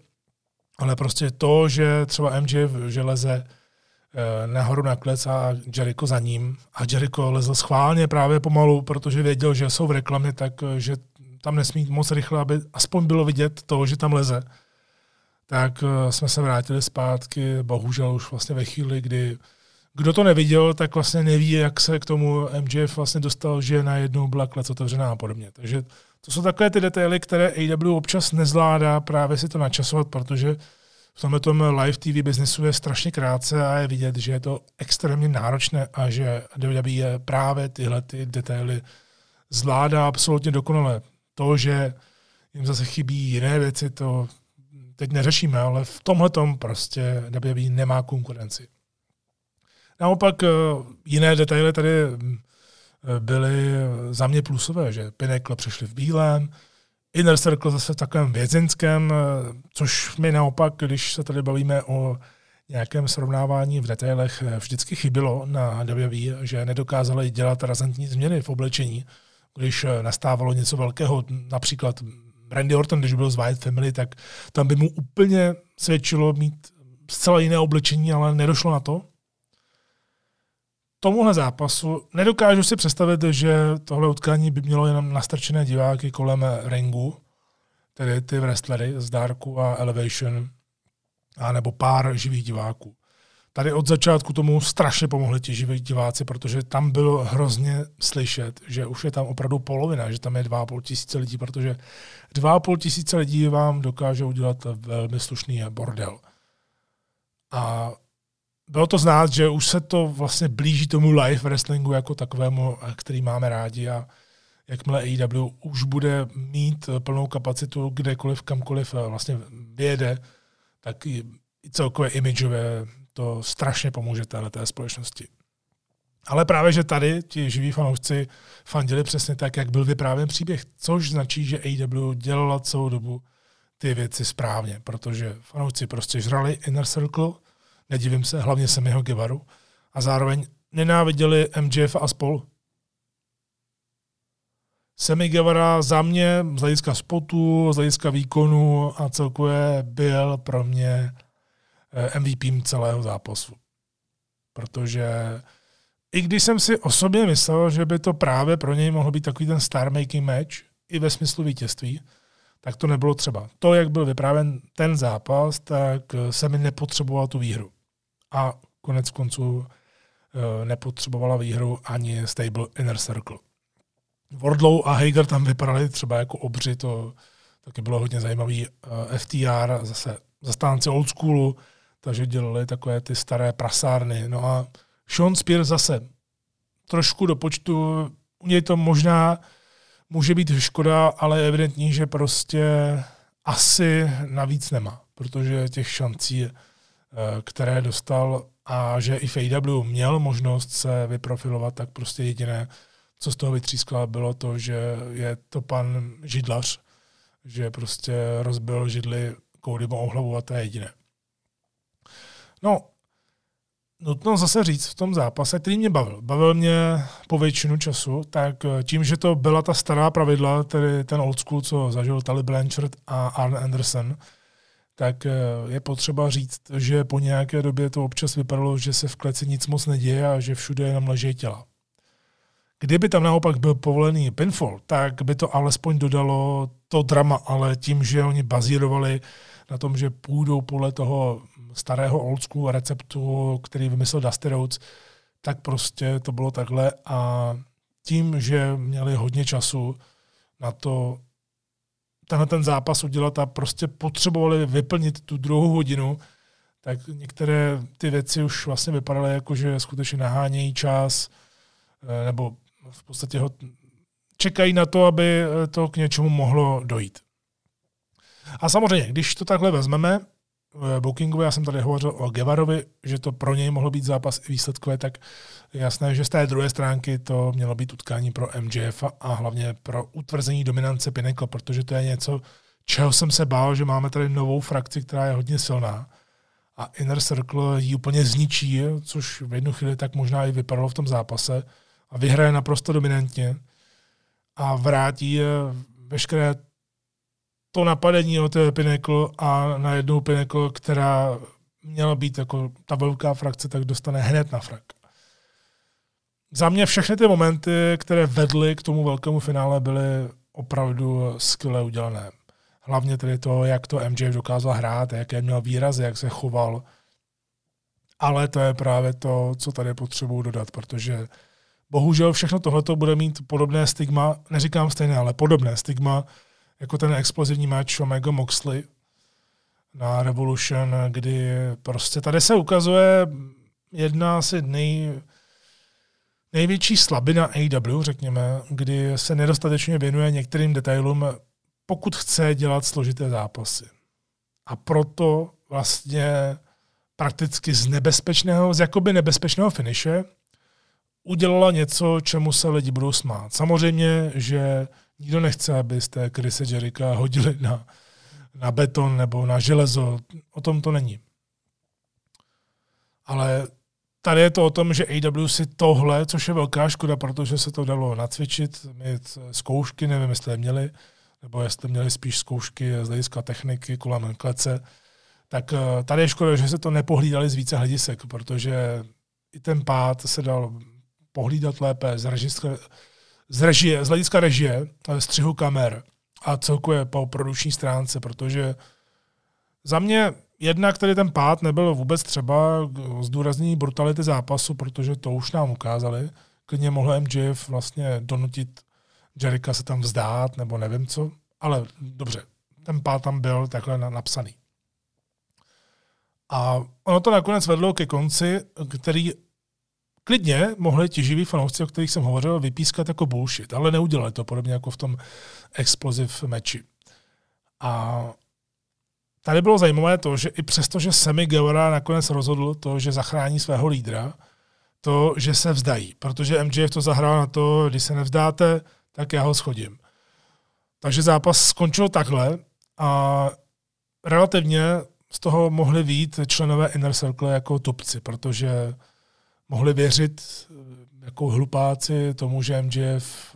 Ale prostě to, že třeba MJF že leze eh, nahoru na klec a Jericho za ním a Jericho lezl schválně právě pomalu, protože věděl, že jsou v reklamě, tak eh, tam nesmí moc rychle, aby aspoň bylo vidět to, že tam leze. Tak eh, jsme se vrátili zpátky, bohužel už vlastně ve chvíli, kdy kdo to neviděl, tak vlastně neví, jak se k tomu MJF vlastně dostal, že najednou byla klec otevřená a podobně. Takže to jsou takové ty detaily, které AW občas nezvládá právě si to načasovat, protože v tomhle tom live TV biznesu je strašně krátce a je vidět, že je to extrémně náročné a že WWE je právě tyhle ty detaily zvládá absolutně dokonale. To, že jim zase chybí jiné věci, to teď neřešíme, ale v tomhle tom prostě WWE nemá konkurenci. Naopak eh, jiné detaily tady hm, byly za mě plusové, že Pinnacle přešli v bílém, Inner Circle zase v takovém vězeňském, eh, což mi naopak, když se tady bavíme o nějakém srovnávání v detailech, eh, vždycky chybilo na WWE, že nedokázali dělat razantní změny v oblečení, když nastávalo něco velkého, například Randy Orton, když byl z White Family, tak tam by mu úplně svědčilo mít zcela jiné oblečení, ale nedošlo na to tomuhle zápasu nedokážu si představit, že tohle utkání by mělo jenom nastrčené diváky kolem ringu, tedy ty wrestlery z Darku a Elevation, a nebo pár živých diváků. Tady od začátku tomu strašně pomohli ti živí diváci, protože tam bylo hrozně slyšet, že už je tam opravdu polovina, že tam je 2,5 tisíce lidí, protože 2,5 tisíce lidí vám dokáže udělat velmi slušný bordel. A bylo to znát, že už se to vlastně blíží tomu live wrestlingu jako takovému, který máme rádi a jakmile AEW už bude mít plnou kapacitu kdekoliv, kamkoliv eh, vlastně vyjede, tak i celkové imidžové to strašně pomůže téhle té společnosti. Ale právě, že tady ti živí fanoušci fandili přesně tak, jak byl vyprávěn příběh, což značí, že AEW dělala celou dobu ty věci správně, protože fanoušci prostě žrali Inner Circle, nedivím se, hlavně jeho Guevaru, a zároveň nenáviděli MJF a spol. Semi Guevara za mě z hlediska spotu, z hlediska výkonu a celkově byl pro mě eh, MVP celého zápasu. Protože i když jsem si osobně myslel, že by to právě pro něj mohl být takový ten star making match, i ve smyslu vítězství, tak to nebylo třeba. To, jak byl vyprávěn ten zápas, tak se mi nepotřeboval tu výhru a konec konců eh, nepotřebovala výhru ani Stable Inner Circle. Wardlow a Hager tam vypadali třeba jako obři, to taky bylo hodně zajímavý. Eh, FTR, zase zastánci old schoolu, takže dělali takové ty staré prasárny. No a Sean Spears zase trošku do počtu, u něj to možná může být škoda, ale je evidentní, že prostě asi navíc nemá, protože těch šancí Eh, které dostal a že i v měl možnost se vyprofilovat, tak prostě jediné, co z toho vytřískalo, bylo to, že je to pan židlař, že prostě rozbil židli Codymu hlavu a to je jediné. No, nutno zase říct v tom zápase, který mě bavil. Bavil mě po většinu času, tak tím, že to byla ta stará pravidla, tedy ten old school, co zažil Tali Blanchard a Arn Anderson, tak eh, je potřeba říct, že po nějaké době to občas vypadalo, že se v kleci nic moc neděje a že všude jenom leží těla. Kdyby tam naopak byl povolený pinfall, tak by to alespoň dodalo to drama, ale tím, že oni bazírovali na tom, že půjdou podle toho starého old school receptu, který vymyslel Dusty Rhodes, tak prostě to bylo takhle a tím, že měli hodně času na to tenhle ten zápas udělat a prostě potřebovali vyplnit tu druhou hodinu, tak některé ty věci už vlastně vypadaly jako, že skutečně nahánějí čas, eh, nebo v podstatě ho čekají na to, aby eh, to k něčemu mohlo dojít. A samozřejmě, když to takhle vezmeme, Bookingovi, já jsem tady hovořil o Gevarovi, že to pro něj mohlo být zápas i výsledkové, tak jasné, že z té druhé stránky to mělo být utkání pro MJF a hlavně pro utvrzení dominance Pinnacle, protože to je něco, čeho jsem se bál, že máme tady novou frakci, která je hodně silná a Inner Circle ji úplně zničí, což v jednu chvíli tak možná i vypadalo v tom zápase a vyhraje naprosto dominantně a vrátí veškeré to napadení o té Pinnacle a na jednu Pinnacle, která měla být jako ta velká frakce, tak dostane hned na frak. Za mě všechny ty momenty, které vedly k tomu velkému finále, byly opravdu skvěle udělané. Hlavně tedy to, jak to MJ dokázal hrát, jaké měl výrazy, jak se choval. Ale to je právě to, co tady potřebuji dodat, protože bohužel všechno tohleto bude mít podobné stigma, neříkám stejné, ale podobné stigma, jako ten explozivní match Omega Moxley na Revolution, kdy prostě tady se ukazuje jedna asi nej, největší slabina AW, řekněme, kdy se nedostatečně věnuje některým detailům, pokud chce dělat složité zápasy. A proto vlastně prakticky z nebezpečného, z jakoby nebezpečného finiše udělala něco, čemu se lidi budou smát. Samozřejmě, že nikdo nechce, abyste Krise Jerika hodili na, na beton nebo na železo. O tom to není. Ale tady je to o tom, že AW si tohle, což je velká škoda, protože se to dalo nacvičit, mít zkoušky, nevím, jestli je měli, nebo jestli měli spíš zkoušky z hlediska techniky kolem klece, tak eh, tady je škoda, že se to nepohlídali z více hledisek, protože i ten pád se dal pohlídat lépe z, režistra, z, režie, z hlediska režie, střihu kamer a celkově po produkční stránce, protože za mě jednak tady ten pád nebyl vůbec třeba zdůraznění brutality zápasu, protože to už nám ukázali. Klidně mohl MJF vlastně donutit Jerika se tam vzdát, nebo nevím co, ale dobře, ten pád tam byl takhle napsaný. A ono to nakonec vedlo ke konci, který klidně mohli ti živí fanoušci, o kterých jsem hovořil, vypískat jako bullshit, ale neudělali to podobně jako v tom explosive meči. A tady bylo zajímavé to, že i přesto, že Semi Guevara nakonec rozhodl to, že zachrání svého lídra, to, že se vzdají, protože MJF to zahrál na to, když se nevzdáte, tak já ho schodím. Takže zápas skončil takhle a relativně z toho mohli vít členové Inner Circle jako tupci, protože mohli věřit jako hlupáci tomu, že MJF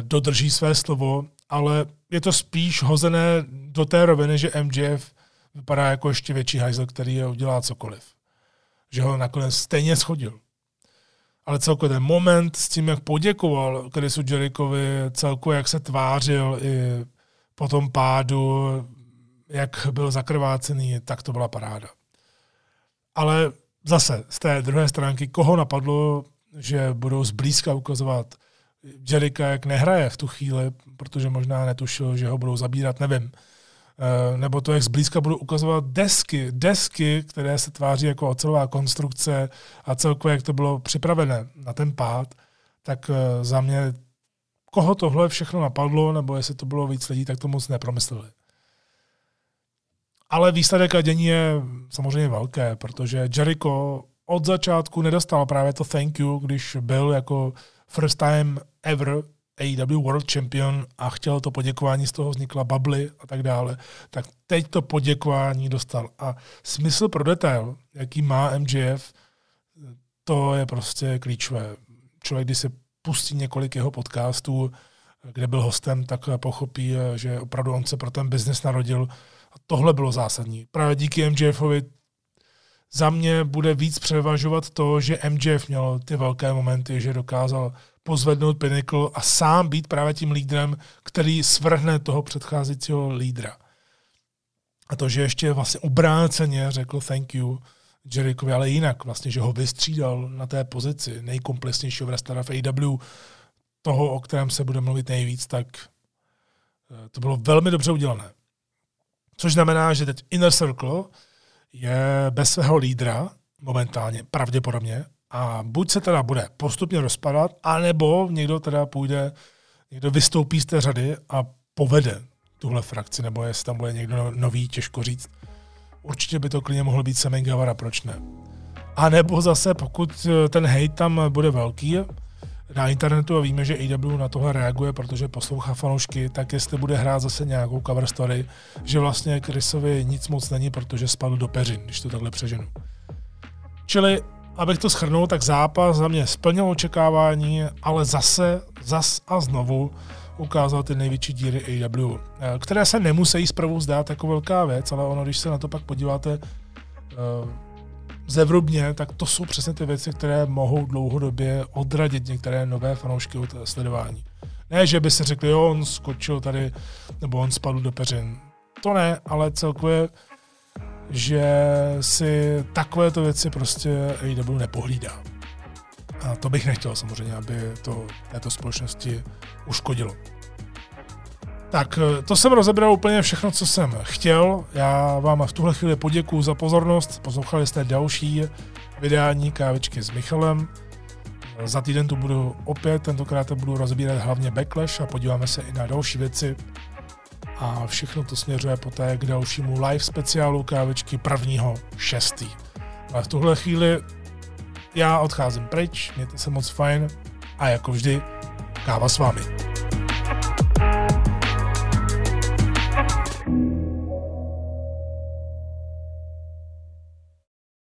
dodrží své slovo, ale je to spíš hozené do té roviny, že MJF vypadá jako ještě větší hajzel, který je udělá cokoliv. Že ho nakonec stejně schodil ale celkově ten moment s tím, jak poděkoval Chrisu Jerichovi, celkově jak se tvářil i po tom pádu, jak byl zakrvácený, tak to byla paráda. Ale zase z té druhé stránky, koho napadlo, že budou zblízka ukazovat Jerika, jak nehraje v tu chvíli, protože možná netušil, že ho budou zabírat, nevím. Eh, nebo to, jak zblízka budu ukazovat desky, desky, které se tváří jako ocelová konstrukce a celkově, jak to bylo připravené na ten pád, tak eh, za mě, koho tohle všechno napadlo, nebo jestli to bylo víc lidí, tak to moc nepromysleli. Ale výsledek a dění je samozřejmě velké, protože Jericho od začátku nedostal právě to thank you, když byl jako first time ever AEW World Champion a chtěl to poděkování, z toho vznikla bably a tak dále, tak teď to poděkování dostal. A smysl pro detail, jaký má MJF, to je prostě klíčové. Člověk, když se pustí několik jeho podcastů, kde byl hostem, tak pochopí, že opravdu on se pro ten biznes narodil. Tohle bylo zásadní. Právě díky MJFovi za mě bude víc převažovat to, že MJF měl ty velké momenty, že dokázal pozvednout Pinnacle a sám být právě tím lídrem, který svrhne toho předcházejícího lídra. A to, že ještě vlastně obráceně řekl thank you Jerichovi, ale jinak vlastně, že ho vystřídal na té pozici nejkomplexnějšího wrestlera v AW, toho, o kterém se bude mluvit nejvíc, tak eh, to bylo velmi dobře udělané. Což znamená, že teď Inner Circle je bez svého lídra momentálně, pravděpodobně, a buď se teda bude postupně rozpadat, anebo někdo teda půjde, někdo vystoupí z té řady a povede tuhle frakci, nebo jestli tam bude někdo no, nový, těžko říct. Určitě by to klidně mohl být Semen Guevara, proč ne? A nebo zase, pokud eh, ten hate tam bude velký na internetu a víme, že AW na tohle reaguje, protože poslouchá fanoušky, tak jestli bude hrát zase nějakou cover story, že vlastně Chrisovi nic moc není, protože spadl do peřin, když to takhle přeženu. Čili abych to schrnul, tak zápas za mě splnil očekávání, ale zase, zas a znovu ukázal ty největší díry AW, eh, které se nemusí zprvu zdát jako velká věc, ale ono, když se na to pak podíváte uh, zevrubně, tak to jsou přesně ty věci, které mohou dlouhodobě odradit některé nové fanoušky od sledování. Ne, že by se řekli, jo, on skočil tady, nebo on spadl do peřin. To ne, ale celkově, že si takovéto věci prostě AEW nepohlídá. A to bych nechtěl samozřejmě, aby to této společnosti uškodilo. Tak to jsem rozebral úplně všechno, co jsem chtěl. Já vám v tuhle chvíli poděkuji za pozornost. Poslouchali jste další vydání Kávičky s Michalem. Za týden tu budu opět, tentokrát budu rozbírat hlavně Backlash a podíváme se i na další věci. A všechno to směřuje poté k dalšímu live speciálu Kávičky prvního šestý. Ale v tuhle chvíli já odcházím pryč, mějte se moc fajn a jako vždy, káva s vámi.